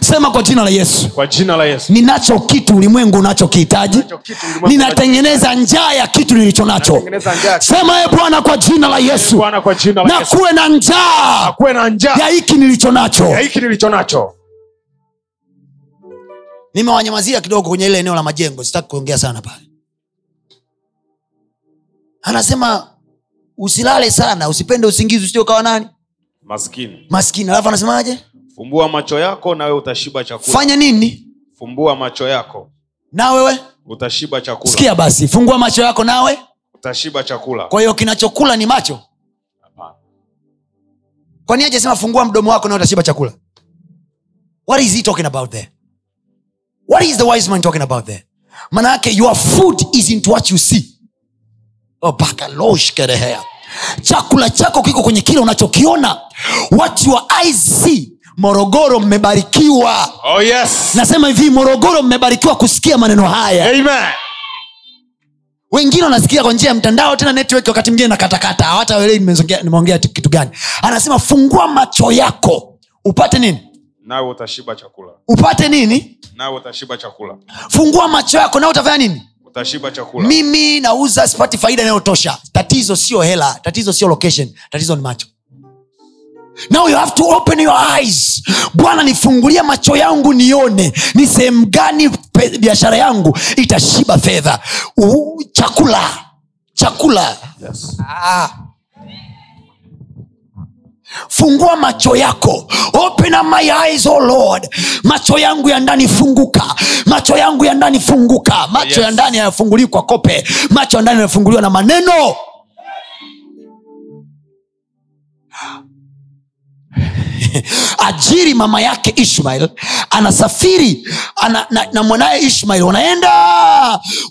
Sema kwa jina la yesu. Kwa jina la yesu. Ninacho kitu ulimwengu unachokihitaji. Kihitaji ninatengeneza njaa ya kitu nilicho nacho sema e bwana kwa jina la yesu. Bwana jina la na kuwe na njaa na njaa ya hiki nilicho nacho nimewanyamazia kidogo kwenye ile eneo la majengo sitaki kuongea sana pale. Anasema usilale sana usipende usingizi usije ukawa nani? Maskini. Maskini. Alafu anasemaje? Fumbua macho yako nawe utashiba chakula. Fanya nini? Fumbua macho yako. Na wewe? Utashiba chakula. Sikia basi fungua macho yako nawe utashiba chakula. Kwa hiyo kinachokula ni macho? Kwani aje sema fungua mdomo wako nawe utashiba chakula? What is he talking about there what is the wise man talking about there? Manake your food is into what you see. Oh, bakaloshkerehea chakula chako kiko kwenye kile unachokiona. What your eyes see morogoro mmebarikiwa. Oh yes. Nasema hivi morogoro mmebarikiwa kusikia maneno haya. Amen. Wengine wanasikia kwa njia ya mtandao tena network wakati mwingine nakatakata hawataelewi nimeongea nimeongea kitu gani? Anasema fungua macho yako. Upate nini nawe utashiba chakula. Upate nini? Nawe utashiba chakula. Fungua macho yako nawe utafanya nini? Utashiba chakula. Mimi nauza sipati faida inayotosha. Tatizo sio hela tatizo sio location tatizo ni macho. Now you have to open your eyes. Bwana nifungulia macho yangu nione. Ni sehemu gani biashara yangu itashiba fedha? Chakula. Chakula. Yes. ah. Fungua macho yako. Open up my eyes oh lord. Macho yangu ya ndani funguka. Macho yangu ya ndani funguka. Macho Yes. ya ndani hayafunguliwi kwa kope. Macho ya ndani yanafunguliwa na maneno ajiri mama yake ishmael anasafiri ana, na, na mwanaye ishmael wanaenda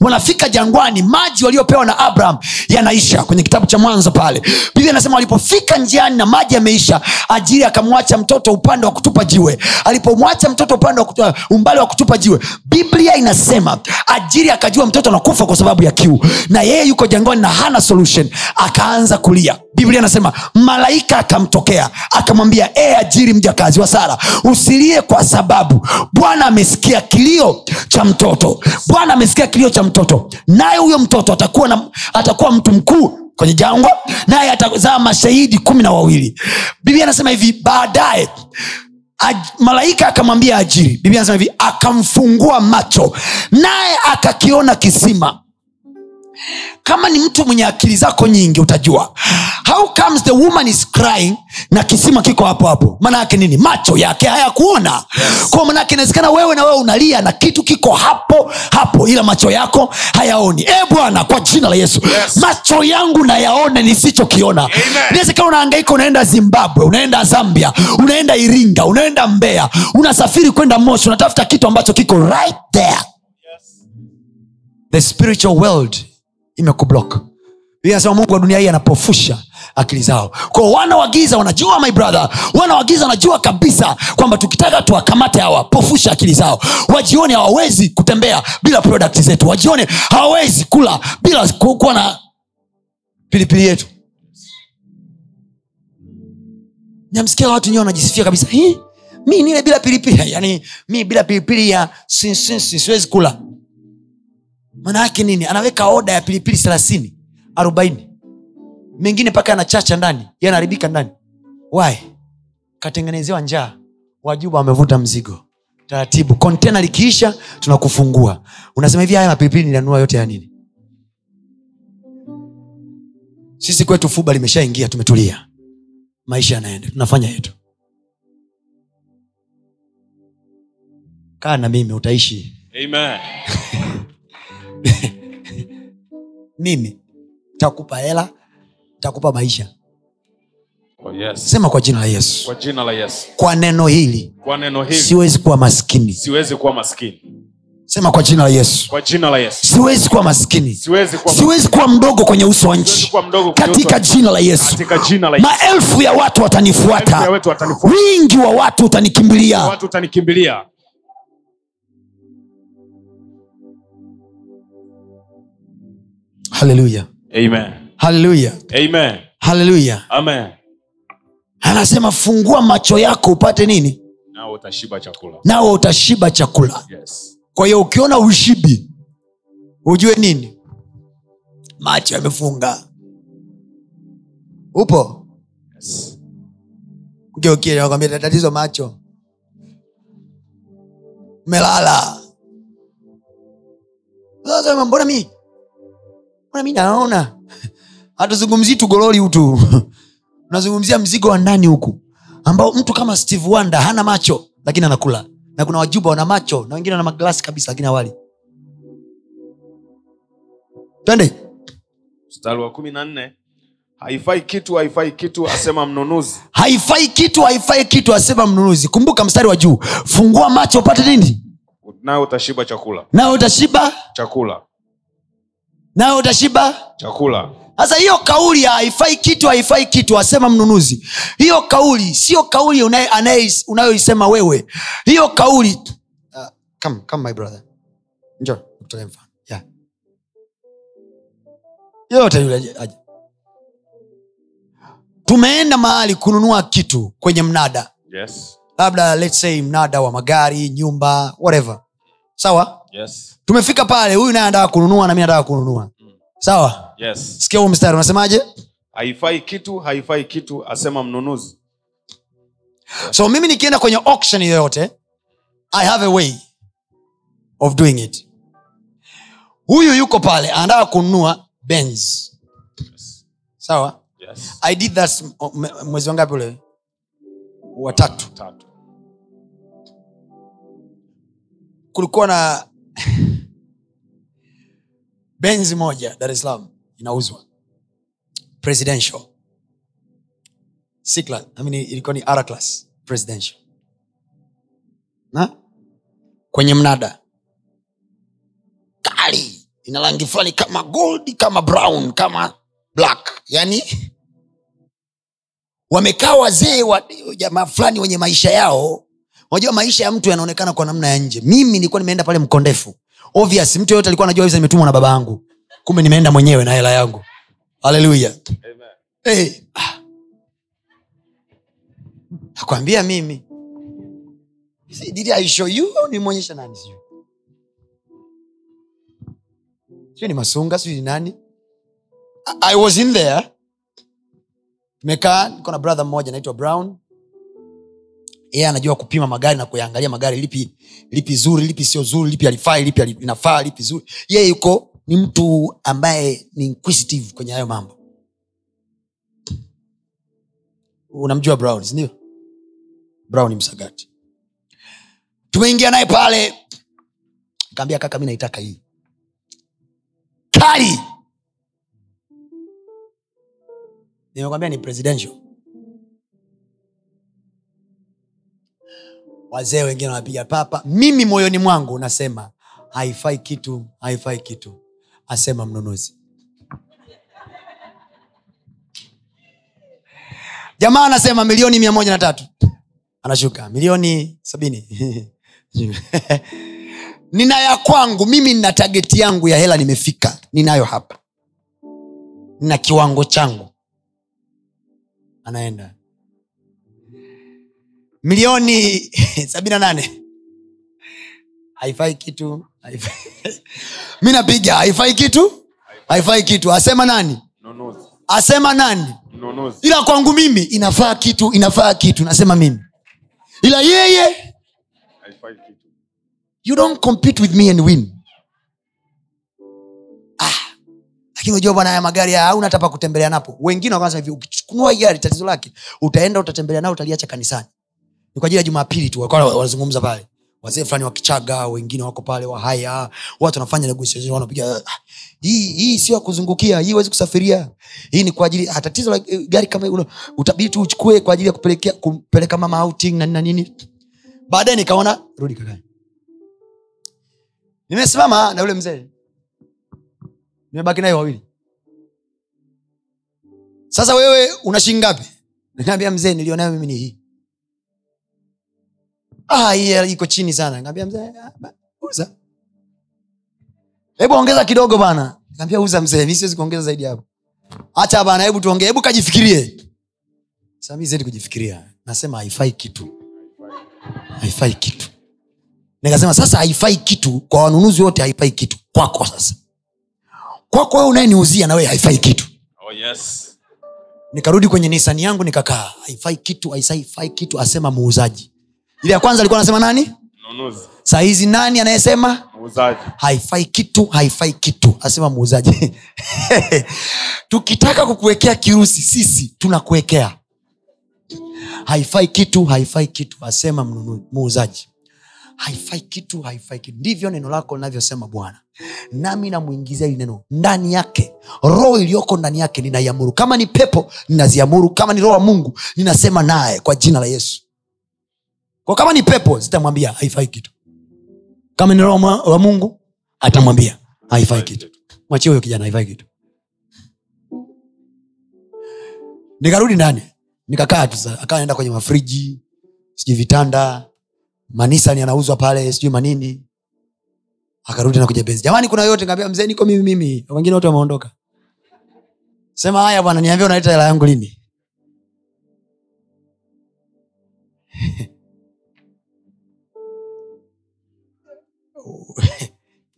wanafika jangwani maji waliopewa na abraham yanaisha kwenye kitabu cha mwanzo pale. Biblia anasema walipofika njiani na maji yameisha ajiri akamwacha mtoto upande wa kutupa jiwe. Alipomwacha mtoto upande wa kutupa, umbali wa kutupa jiwe biblia inasema ajiri akajua mtoto anakufa kwa sababu ya kiu na yeye yuko jangwani na hana solution. Akaanza kulia biblia anasema malaika akamtokea akamwambia e ajiri mjakazi wa sara usilie kwa sababu bwana amesikia kilio cha mtoto. Bwana amesikia kilio cha mtoto. Naye huyo mtoto atakuwa, na, atakuwa mtu mkuu kwenye jangwa naye atazaa mashahidi kumi na wawili. Biblia anasema hivi baadaye malaika akamwambia ajiri. Biblia anasema hivi akamfungua macho naye akakiona kisima kama ni mtu mwenye akili zako nyingi utajua. How comes the woman is crying na kisima kiko hapo hapo? Maanayake nini? Macho yake hayakuona. Yes. kwa manaake inawezekana wewe na wewe unalia na kitu kiko hapo hapo ila macho yako hayaoni. E bwana kwa jina la yesu. Yes. macho yangu nayaone nisichokiona. Inawezekana unaangaika unaenda zimbabwe unaenda zambia unaenda iringa unaenda mbea unasafiri kwenda moshi unatafuta kitu ambacho kiko right there. The spiritual world imekublock. Biblia mungu wa dunia hii anapofusha akili zao. Kwao wana wa giza wanajua my brother wana wa giza wanajua kabisa kwamba tukitaka tuwakamate hawa pofusha akili zao. Wajione hawawezi kutembea bila product zetu. Wajione hawawezi kula bila kuwa na pilipili yetu. Namsikia watu wenyewe wanajisifia kabisa "Hi, mi nile bila pilipili. Yani mi bila pilipili ya siwezi kula maana nini? Anaweka oda ya pilipili thelathini arobaini. Mengine mpaka yanachacha ndani yanaharibika ndani. Why? Katengenezewa njaa. Wajuba wamevuta mzigo. Taratibu kontena likiisha tunakufungua. Unasema hivi haya mapilipili nilanua yote ya nini? Sisi kwetu fuba limeshaingia tumetulia. Maisha yanaenda tunafanya yetu. Kaa na mimi utaishi. Amen. mimi takupa hela takupa maisha. Oh, yes. sema kwa jina la yesu. Kwa jina la yesu. Kwa neno hili kwa neno hili. siwezi kuwa maskini. Siwezi kuwa maskini. Sema kwa jina la yesu. Kwa jina la yesu. Siwezi kuwa maskini. Siwezi kuwa siwezi kuwa mdogo kwenye uso wa nchi. Katika jina la yesu. Maelfu ya watu watanifuata. Wingi wa watu utanikimbilia haleluya haleluya haleluya anasema fungua macho yako upate nini? Nawe utashiba chakula. Nawe utashiba chakula. Yes. Kwa hiyo ukiona ushibi ujue nini? Macho yamefunga. Upo? Yes. Ukiukiakwambia tatizo macho. Melala mbona mi mi naona? Hatuzungumzii tugololi hutu unazungumzia mzigo wa ndani huku ambao mtu kama steve wanda hana macho lakini anakula. Na kuna wajuba wana macho na wengine wana maglasi kabisa lakini awali twende. Mstari wa kumi na nne. Haifai kitu haifai kitu asema mnunuzi. Haifai kitu haifai kitu asema mnunuzi. Kumbuka mstari wa juu. Fungua macho upate nini? Nawe utashiba chakula. Nawe utashiba chakula nawe utashiba? Chakula. Sasa hiyo kauli ya haifai kitu haifai kitu asema mnunuzi. Hiyo kauli sio kauli unayoisema wewe. Hiyo kauli uh, come, come my brother. Njoo nikutolee mfano. Yeah. yoyote yule aje- aje. Tumeenda mahali kununua kitu kwenye mnada. Yes. Labda let's say mnada wa magari nyumba whatever. Sawa yes. Tumefika pale huyu naye anataka kununua na mi nataka kununua. Sawa? Yes. Sikia huu mstari unasemaje? Haifai kitu haifai kitu asema mnunuzi. So mimi nikienda kwenye auction yoyote i have a way of doing it. Huyu yuko pale anataka kununua benz. Yes. sawa? Yes. i did that mwezi wangapi ule? Watatu tatu. Kulikuwa na benzi moja dar es salaam inauzwa. Presidential. Ilikuwa ni class presidential. Na? Kwenye mnada. Kali. Ina rangi fulani kama gold kama brown kama black. Yani wamekaa wazee wa jamaa fulani wenye maisha yao unajua maisha ya mtu yanaonekana kwa namna ya nje. Mimi nilikuwa nimeenda pale mkondefu. Obvious mtu yoyote alikuwa anajua nimetumwa na baba yangu. Kumbe nimeenda mwenyewe na hela yangu. Haleluya hey. ah. nakwambia mimi. Did I show you nimwonyesha nani? Sijui. Sio ni masunga sijui nani. I, was in there. Tumekaa niko na brother mmoja anaitwa brown yeye anajua kupima magari na kuyaangalia magari lipi lipi zuri lipi sio zuri lipi alifai lipi ali- inafaa lipi zuri. Yeye yuko ni mtu ambaye ni inquisitive kwenye hayo mambo. Unamjua brown sindio brown msagati. Tumeingia naye pale. Kaambia kaka mi naitaka hii. Kali! Nimekwambia ni presidential wazee wengine wanapiga papa mimi moyoni mwangu nasema haifai kitu haifai kitu asema mnunuzi. Jamaa anasema milioni mia moja na tatu. Anashuka milioni sabini. Nina ya kwangu mimi nina tageti yangu ya hela nimefika ninayo hapa. Nina kiwango changu. Anaenda milioni sabini na nane. Haifai kitu mi napiga haifai kitu haifai kitu. Asema nani? Asema nani? Ila kwangu mimi inafaa kitu inafaa kitu nasema mimi. Ila yeye you don't compete with me and win. Ah, lakini unajua bwana haya magari haya hauna hata pa kutembelea napo wengine hivi ukichukua gari tatizo lake utaenda utatembelea nao utaliacha kanisani ni kwa ajili ya jumapili tu walikuwa wanazungumza pale. Wazee fulani wakichaga wengine wako pale wahaya. Watu wanafanya negotiation wanapiga ah, hii hii sio ya kuzungukia hii huwezi kusafiria. Hii ni kwa ajili ah, tatizo la like, gari kama hilo utabidi tu uchukue kwa ajili ya kupelekea kupeleka mama outing na nini baadaye nikaona rudi kakae nimesimama na yule mzee. Nimebaki naye wawili. Sasa wewe una shilingi nikaambia mzee nilionayo mimi ni hii ah, iko chini sana. Nikaambia mzee uza. Hebu ongeza kidogo bana. Kaambia uza mzee mi siwezi kuongeza zaidi hapo. Hacha bana hebu tuongee hebu kajifikirie. Sasa mi zaidi kujifikiria. Nasema haifai kitu. Haifai kitu. Nikasema sasa haifai kitu. Kwa wanunuzi wote haifai kitu. Kwako sasa. Kwako wewe unayeniuzia na wewe haifai kitu. Oh, yes. nikarudi kwenye nisani yangu nikakaa. Haifai kitu haifai kitu asema muuzaji ile ya kwanza alikuwa anasema nani? Mnunuzi, saa hizi nani anayesema? Muuzaji. haifai kitu haifai kitu. Asema muuzaji. Tukitaka kukuwekea kirusi sisi tunakuwekea. Haifai kitu haifai kitu. Asema muuzaji. Haifai kitu haifai kitu. Ndivyo neno lako linavyosema bwana. Nami namwingizia hili neno. Ndani yake roho iliyoko ndani yake ninaiamuru. Kama ni pepo ninaziamuru. Kama ni roho wa mungu ninasema naye kwa jina la yesu kwa kama ni pepo zitamwambia haifai kitu. Kama ni roho wa mungu atamwambia haifai kitu. Mwachie huyo kijana haifai kitu. Nikarudi ndani nikakaa tu akawa naenda kwenye mafriji sijui vitanda manisani anauzwa pale sijui manini. Akarudi na kuja benzi jamani kuna yote. Kaambia mzee niko mimi mimi. Wengine wote wameondoka. Sema haya bwana niambia unaleta hela yangu lini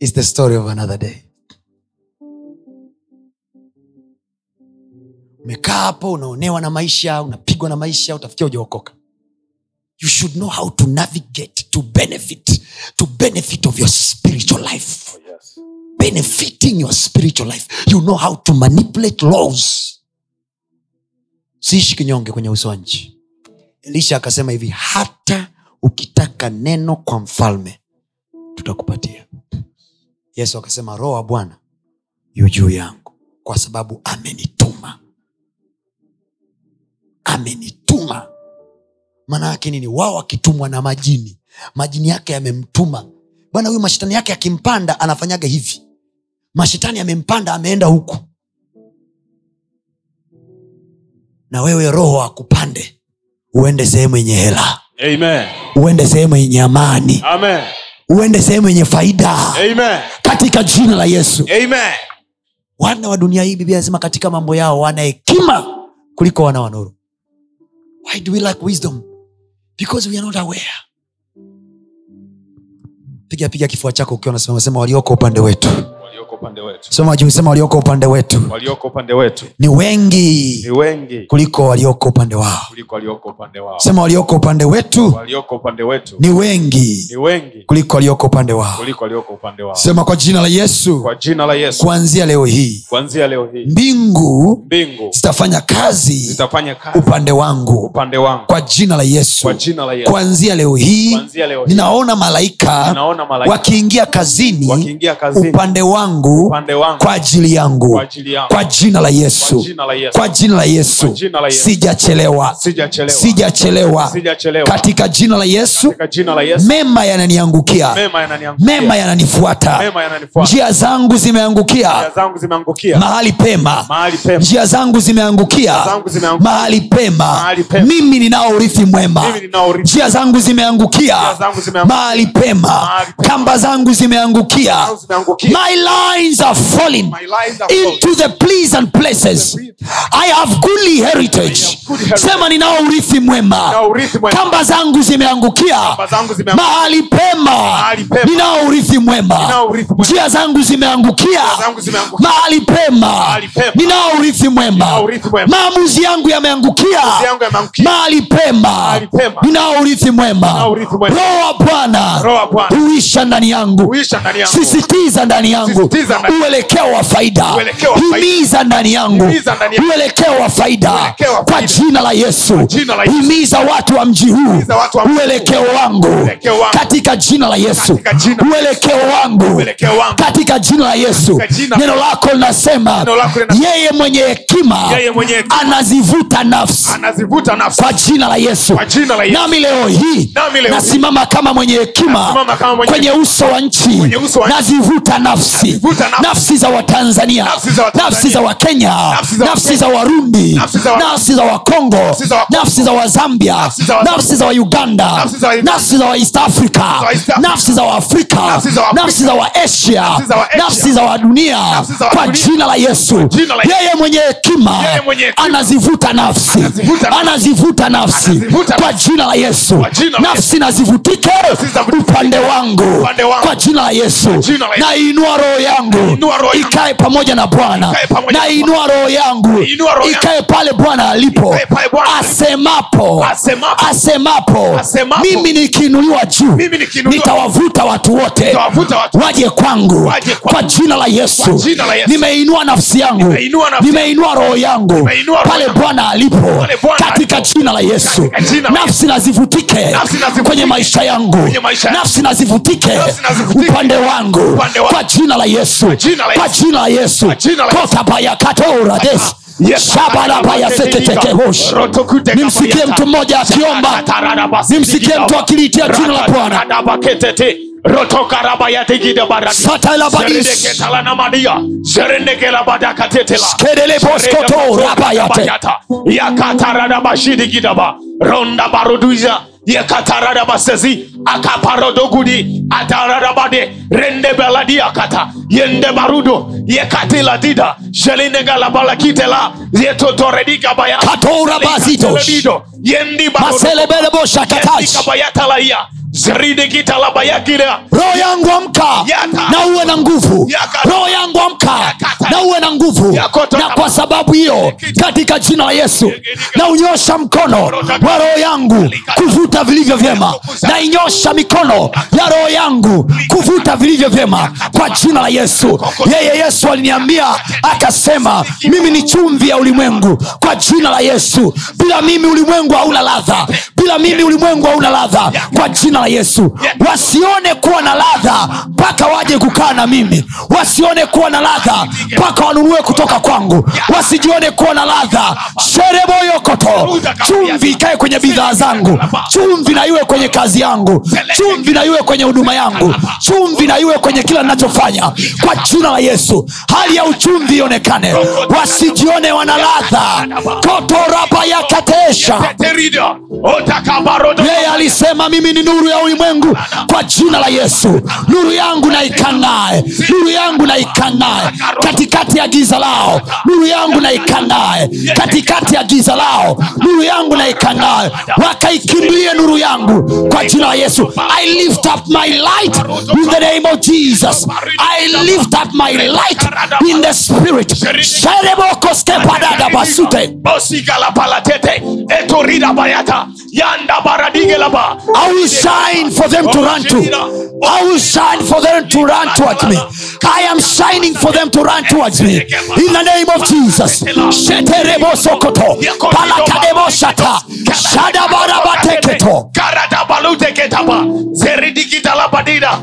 It's the story of another day. Umekaa hapo unaonewa na maisha unapigwa na maisha utafikia ujaokoka you should know how to navigate to benefit to benefit of your spiritual life. Oh, yes. benefiting your spiritual life. You know how to manipulate laws. Siishi kinyonge kwenye uso wa nchi. Elisha akasema hivi hata ukitaka neno kwa mfalme tutakupatia yesu akasema roho wa bwana yu juu yangu kwa sababu amenituma. Amenituma. Maana yake nini? Wao wakitumwa na majini majini yake yamemtuma. Bwana huyu mashetani yake akimpanda anafanyaga hivi. Mashetani amempanda ameenda huku. Na wewe roho akupande uende sehemu yenye hela. Amen. uende sehemu yenye amani. Amen. Uende sehemu yenye faida. Amen. katika jina la yesu. Amen. wana wa dunia hii biblia anasema katika mambo yao wana hekima kuliko wana wa nuru. Why do we lack wisdom? Because we are not aware. Piga piga kifua chako ukiwa unasema sema walioko upande wetu upande wetu. sema juu sema walioko upande wetu. Walioko upande wetu. Ni wengi ni wengi. kuliko walioko upande wao. Kuliko walioko upande wao. sema walioko upande wetu. Walioko upande wetu. Ni wengi ni wengi. kuliko walioko upande wao. Kuliko walioko upande wao. sema kwa jina la yesu. Kwa jina la Yesu, kuanzia leo hii. Kuanzia leo hii. Mbingu mbingu. zitafanya kazi zitafanya kazi upande wangu. Upande wangu. kwa jina la yesu. Kwa jina la Yesu, kuanzia leo hii kuanzia leo hii. ninaona malaika ninaona malaika wakiingia kazini wakiingia kazini upande wangu wangu kwa ajili yangu kwa jina la yesu kwa jina la yesu Kwa jina la Yesu. sijachelewa sijachelewa, katika jina la yesu mema yananiangukia mema yananifuata. Njia zangu zimeangukia. Mahali pema. Njia zangu zimeangukia. Mahali pema. Mimi ninao urithi mwema. Njia zangu zimeangukia. Mahali pema. Kamba zangu zimeangukia. Zangu zimeangukia, my lines lines are falling. into the pleasant places. I have goodly heritage. Sema ninao urithi mwema. Kamba zangu zimeangukia. Mahali pema. Ninao urithi mwema. Njia zangu zimeangukia. Mahali pema. Ninao urithi mwema. Maamuzi yangu yameangukia. Mahali pema. Ninao urithi mwema. Roho wa bwana. Huisha ndani yangu. Sisitiza ndani yangu uelekeo wa faida. Himiza ndani yangu. Uelekeo wa faida. Kwa jina la yesu. Himiza watu wa mji huu. Uelekeo wangu. Katika jina la yesu. Uelekeo wangu. Katika jina la yesu. Neno lako linasema yeye mwenye hekima anazivuta nafsi. kwa jina la yesu. Nami leo hii nasimama kama mwenye hekima kwenye uso wa nchi. nazivuta nafsi nafsi. za watanzania Nafsi za wakenya Nafsi za warundi Nafsi za wakongo Nafsi za wazambia Nafsi za wauganda Nafsi za Uganda. nafsi za waeast africa za East Africa. nafsi za waafrika Nafsi za waasia Nafsi za wadunia kwa jina la yesu yeye mwenye hekima anazivuta nafsi Anazivuta nafsi. kwa jina la yesu nafsi nazivutike upande wangu kwa jina la yesu nainua roho yangu yangu. ikae pamoja na bwana. Na inua roho yangu. ikae pale bwana alipo. Asemapo. Asemapo. mimi nikiinuliwa juu nitawavuta watu wote. Waje kwangu. Kwa jina la yesu. Nimeinua nafsi yangu. Nimeinua roho yangu. Pale bwana alipo. Katika jina la yesu. Nafsi nazivutike kwenye maisha yangu. nafsi nazivutike upande wangu. kwa jina la yesu Yesu. jina la yesu. Kwa jina la Yesu. kotabayakatourades shabalabayaseketekehosh nimsikie mtu mmoja akiomba. Nimsikie mtu akiliitia jina la bwana. Skedeleboskoto yekataradabasezi akaparodogudi ataradabade rende beladiakata yende barudo yekatiladida jelinegalabalakitela yetotoredigabaya Katorabazitos. Roho yangu amka. Na uwe na nguvu. Roho yangu amka. Na uwe na nguvu. Na kwa sababu hiyo katika jina la yesu na unyosha mkono wa roho yangu kuvuta vilivyo vyema. Na inyosha mikono ya roho yangu kuvuta vilivyo vyema kwa jina la yesu. Yeye yesu aliniambia akasema mimi ni chumvi ya ulimwengu kwa jina la yesu. Bila mimi ulimwengu hauna ladha. Bila mimi ulimwengu hauna ladha. Kwa jina la yesu. Wasione kuwa na ladha mpaka waje kukaa na mimi. Wasione kuwa na ladha mpaka wanunue kutoka kwangu. Wasijione kuwa na ladha. Shereboyokoto chumvi ikae kwenye bidhaa zangu. Chumvi na iwe kwenye kazi yangu. Chumvi na iwe kwenye huduma yangu. Chumvi na iwe kwenye kila ninachofanya. Kwa jina la yesu. Hali ya uchumvi ionekane. Wasijione wana ladha. Kotorabayakatesha Teterida. Yeye alisema mimi ni nuru ya ulimwengu kwa jina la yesu. Nuru yangu naikanae nuru yangu naikanae katikati ya giza lao. Nuru yangu naikanae katikati ya giza lao. Nuru yangu naikanae wakaikimbilie nuru yangu kwa jina la yesu. I lift up my light in the name of jesus. I lift up my light in the spirit. Sherebokoskepadada basute I will shine for them to run to. I will shine for them to run towards me. I am shining for them to run towards me. In the name of Jesus.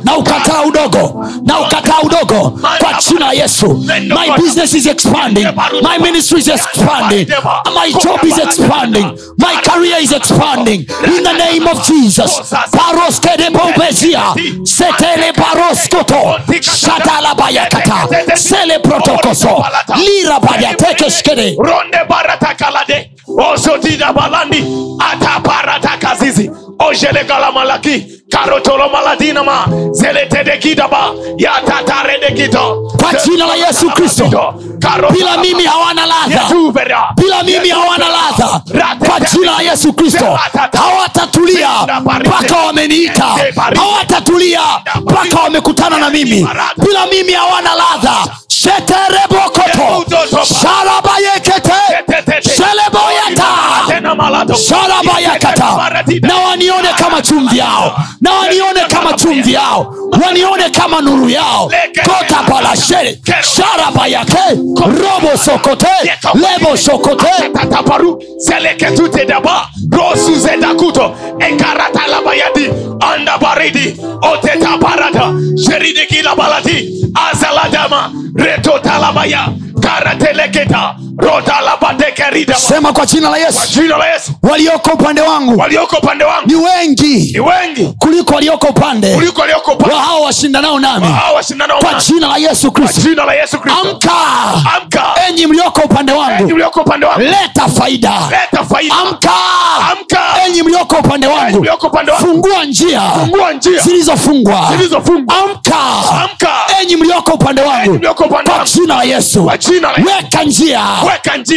Na ukataa udogo na ukataa udogo kwa jina yesu. My business is expanding. My ministry is expanding. My job is expanding. My career is expanding. In the name of jesus. Paroskedebobezia setele paroskoto. Shatalabayakata sele protokoso. Lirabayatekeskede ronde baratakalade osotida balandi. Ataparatakazizi ojelegalamalaki karotolomaladinama zeletedekidaba yatataredekito kwa jina la yesu kristo. bila mimi hawana ladha. Bila mimi hawana ladha. Kwa jina la yesu kristo. hawatatulia. Mpaka wameniita. Hawatatulia. Mpaka wamekutana na mimi. Bila mimi hawana ladha. Sheterebokoto sharabayekete sheleboyata sharabayakata na wanione kama chumvi yao na wanione kama chumvi yao. Wanione kama nuru yao. Kota balasheri sharaba yake. Robo sokote. Lebo sokote. Tataparu. Seleketute daba rosuzedakuto ekarata-labayadi andabaridi otetaparada sheridikilabalati azaladama retotalabaya karateleketa sema kwa jina la yesu. Jina la yesu. Walioko upande wangu. Walioko upande wangu. Ni wengi. Ni wengi. Kuliko walioko upande. Wa hao washindanao nami. Kwa jina la yesu kristo. amka. Amka. Enyi mlioko upande wangu. Upande wangu. Leta faida. Leta faida. Amka. Amka. Enyi mlioko upande wangu. Fungua njia njia. Zilizofungwa. Amka. Enyi mlioko upande wangu. Kwa jina la yesu. Weka njia.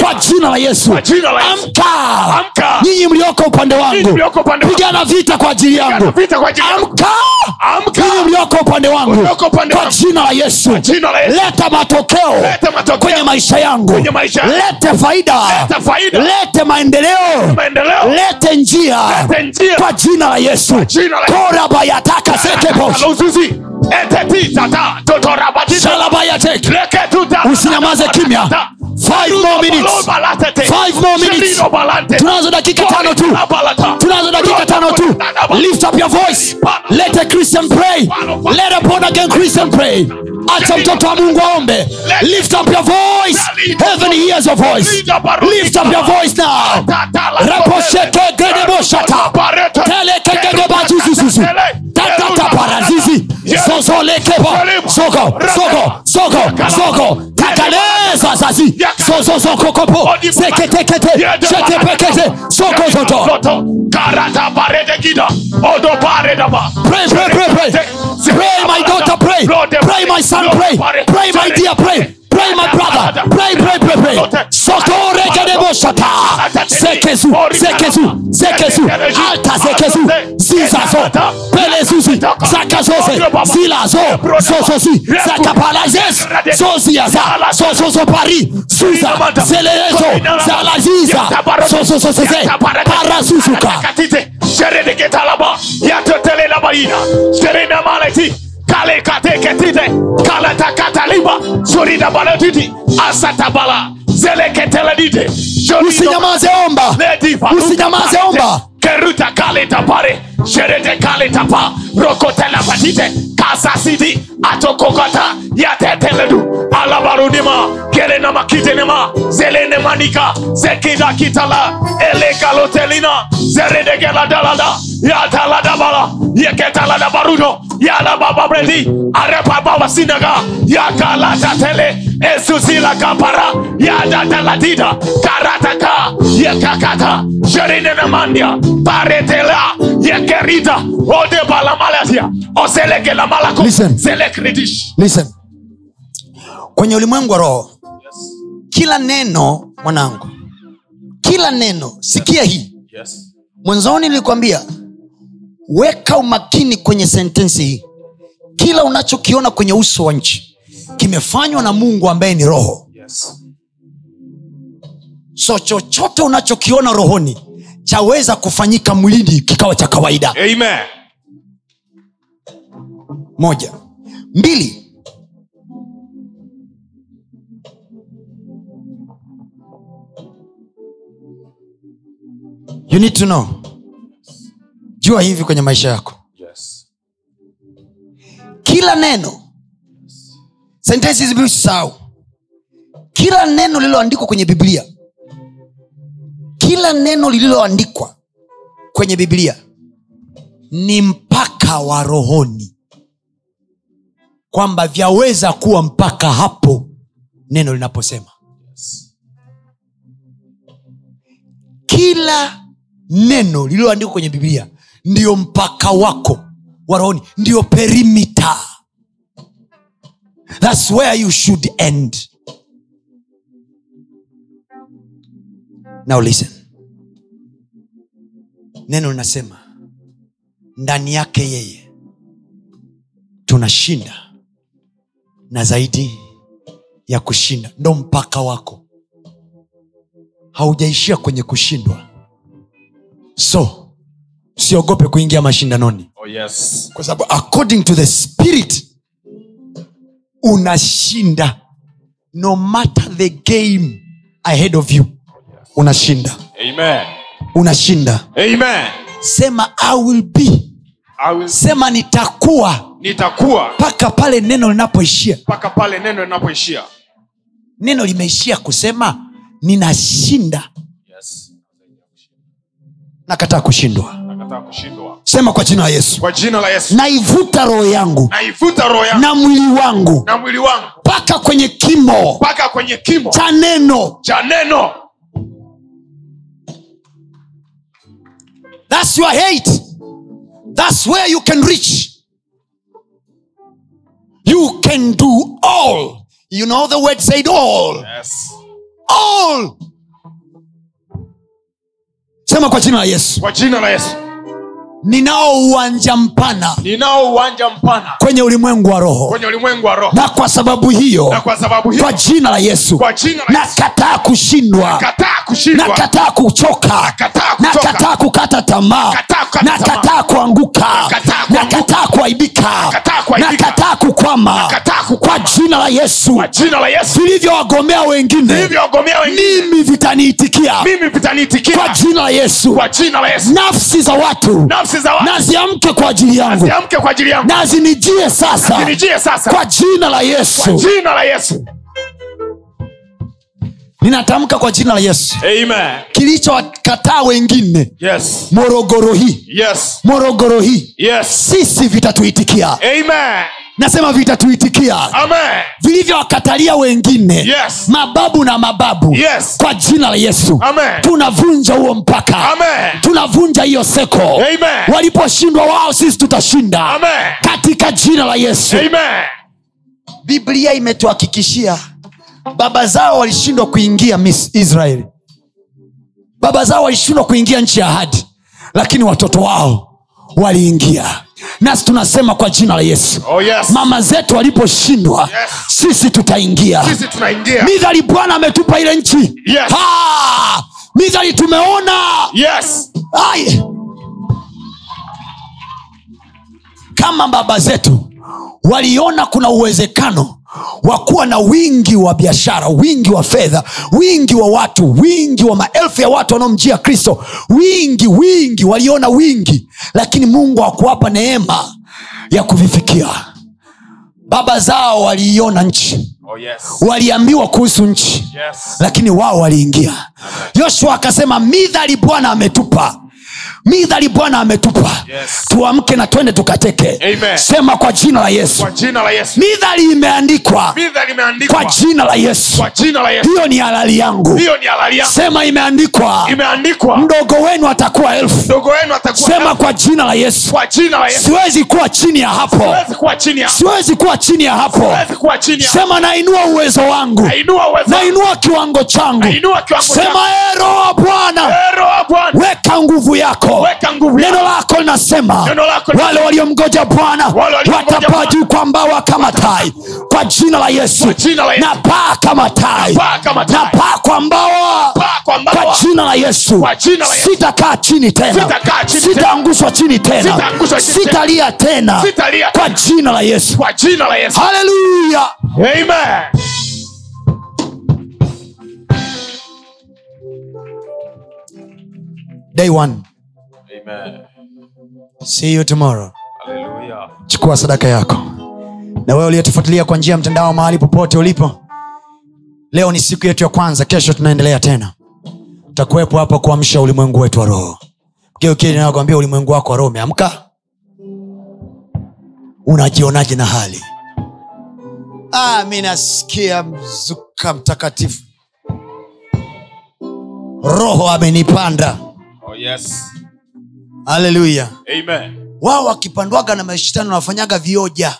Kwa jina la yesu. Amka. Nyinyi mlioko upande wangu. Pigana vita kwa ajili yangu. amka. Nyinyi mlioko upande wangu. Kwa jina la yesu. Leta matokeo kwenye maisha yangu. Lete faida. Lete maendeleo. Lete njia. Kwa jina la Yesu. Korabayataka sekebos Aluzuzi. Eteti tata totorabatita shalabayatek leketuta Usinyamaze kimya. Five more minutes. Five more minutes. tunazo dakika tano tu. tunazo dakika tano tu. lift up your voice. Let a christian pray. Let a born again christian pray acha mtoto wa mungu aombe. Lift up your voice. Heaven hears your voice. Lift up your voice now. Raposhekegedemoshata telekegedebazuzuzuzu tatataparazizi zozolekebo sogo sogo sogo sogo takaleza zazi zozozokokopo seketekete kida odo paredaba Pray, pray, pray, pray. Pray, my daughter, pray. Pray, my son, pray. Pray, my dear, pray. Pray, my brother. Pray, pray, pray, pray. Sotore kedebo shata. Sekezu, sekezu. Alta sekezu. Zizazo. Pelezuzi. Zakazose. Zilazo. Zozozi. Zakapalazes. Zoziaza. Zozozo pari. Suza. Zelezo. Zalaziza. Zozozozeze. Parasuzuka. katite sherede ketalaba kale kate ketite kala takataliba asatabala zele keteledite Usinyamaze omba. Usinyamaze omba. keruta kale tapare sherede kale tapa patite kasasidi atokokata yateteledu alabarudima kelena makitenema zelene manika zekida kitala elekalotelina zeredegeladalada yataladabala yeketaladabarudo yalabababredi arepababasinaga yakalatatele esusilakapara yadataladida karataka yekakata sherinenemandia paretela yekerida odebalamalatia oselekelamalako Listen. selekridish listen. Kwenye ulimwengu wa roho kila neno mwanangu kila neno sikia hii. Mwanzoni nilikwambia weka umakini kwenye sentensi hii. Kila unachokiona kwenye uso wa nchi kimefanywa na mungu ambaye ni roho. So chochote unachokiona rohoni chaweza kufanyika mwilini kikawa cha kawaida. Amen. moja. Mbili. You need to know. Jua hivi kwenye maisha yako. Yes. kila neno sentensi kila neno lililoandikwa kwenye biblia kila neno lililoandikwa kwenye biblia ni mpaka wa rohoni kwamba vyaweza kuwa mpaka hapo neno linaposema. Kila neno lililoandikwa kwenye biblia ndio mpaka wako wa rohoni ndio perimita thats where you should end. Now listen. Neno linasema ndani yake yeye tunashinda na zaidi ya kushinda. Ndo mpaka wako. Haujaishia kwenye kushindwa. So siogope kuingia mashindanoni. Oh, yes. kwa sababu according to the spirit unashinda. No matter the game ahead of you unashinda. Amen. unashinda. Amen. sema i will be. I will... sema nitakuwa. Nitakuwa. Mpaka pale neno linapoishia. Mpaka pale neno linapoishia. Neno limeishia kusema ninashinda. Yes. nakataa kushindwa nakataa kushindwa sema kwa jina la yesu naivuta roho yangu na mwili wangu na mwili wangu mpaka kwenye kimo kimo cha neno That's your hate. That's where you can reach. You can do all. You know the word said all. yes. All. Sema kwa jina la Yesu. kwa jina la yesu Ninao uwanja mpana ninao uwanja mpana kwenye ulimwengu wa roho, kwenye ulimwengu wa roho. Na kwa sababu hiyo, na kwa sababu hiyo kwa jina la Yesu, kwa jina la yesu. nakataa kushindwa, kataa kushindwa. nakataa kuchoka, Nakataa kuchoka. nakataa kukata tamaa, Nakataa tamaa. nakataa kuanguka, Nakataa kuaibika, Nakataa kukwama. Kwa jina la Yesu. kwa jina la yesu. Vilivyowagomea wengine mimi vitaniitikia kwa jina la Yesu. za watu nafsi za watu na ziamke kwa ajili yangu. Na zinijie sasa. Sasa. Kwa jina la Yesu. jina la yesu. Ninatamka kwa jina la Yesu, amen. Kilichowakataa wengine. Yes. Morogoro hii. Yes. Morogoro hii. Yes. Sisi vitatuitikia. Amen nasema vitatuitikia. Amen. Vilivyowakatalia wengine. Yes. mababu na mababu. Yes. kwa jina la yesu. Amen. tunavunja huo mpaka. Amen. tunavunja hiyo seko. Waliposhindwa wao sisi tutashinda. Amen. katika jina la yesu. Amen. Biblia imetuhakikishia baba zao walishindwa kuingia Mis- israeli baba zao walishindwa kuingia nchi ya ahadi lakini watoto wao waliingia nasi tunasema kwa jina la yesu. Oh yes. Mama zetu waliposhindwa Yes. sisi tutaingia. Midhali bwana ametupa ile nchi. Yes. Midhali tumeona. Yes. Kama baba zetu waliona kuna uwezekano wa kuwa na wingi wa biashara wingi wa fedha wingi wa watu wingi wa maelfu ya watu wanaomjia kristo wingi wingi waliona wingi lakini mungu hakuwapa neema ya kuvifikia. Baba zao waliiona nchi. Oh yes. Waliambiwa kuhusu nchi. Yes. Lakini wao waliingia. Yoshua akasema midhali bwana ametupa midhali bwana ametupa Yes. tuamke na twende tukateke. Amen. sema kwa jina la yesu. Jina la yesu. Midhali imeandikwa. Kwa jina la yesu. Kwa jina la yesu. Hiyo ni halali yangu. Yangu. Sema imeandikwa. Imeandikwa. Mdogo wenu atakuwa elfu. Sema elfu. sema kwa jina la yesu. Kwa jina la yesu. Siwezi kuwa chini ya hapo. Siwezi kuwa chini ya hapo. Sema nainua uwezo wangu. Nainua uwezo nainua kiwango changu. Nainua kiwango sema "Ee roho wa bwana Ee bwana weka nguvu yako neno lako linasema wale waliomgoja bwana watapaa juu kwa mbawa kama tai kwa jina la yesu. Na paa kama tai na paa kwa mbawa kwa jina la yesu. Sitakaa chini tena. Sitakaa chini tena. sitaangushwa chini tena. Sitalia tena. Kwa jina la yesu. Haleluya day one see you tomorrow. Haleluya chukua sadaka yako. Na wewe uliyetufuatilia kwa njia ya mtandao mahali popote ulipo leo ni siku yetu ya kwanza kesho tunaendelea tena. Utakuwepo hapa kuamsha ulimwengu wetu wa roho. Geukiinakwambia ulimwengu wako wa roho umeamka. Unajionaje na hali? Ah, mi nasikia mzuka mtakatifu. Roho amenipanda. Oh yes haleluya wao wakipandwaga na mashitano wanafanyaga vioja.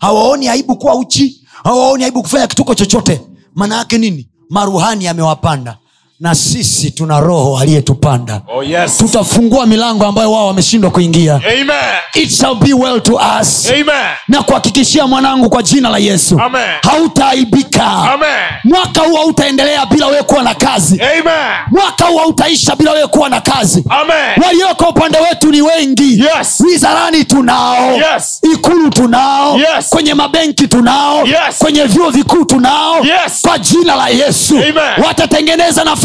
Hawaoni aibu kuwa uchi hawaoni aibu kufanya kituko chochote. Maana yake nini? Maruhani amewapanda na sisi tuna roho aliyetupanda oh yes tutafungua milango ambayo wao wameshindwa kuingia amen It shall be well to us amen na kuhakikishia mwanangu kwa jina la yesu Amen. hautaaibika mwaka huu hautaendelea bila wewe kuwa na kazi Amen. mwaka huu hautaisha bila wewe kuwa na kazi Amen. walioko upande wetu ni wengi Yes. wizarani tunao Yes. ikulu tunao Yes. kwenye mabenki tunao Yes. kwenye vyuo vikuu tunao Yes. kwa jina la yesu Amen. watatengeneza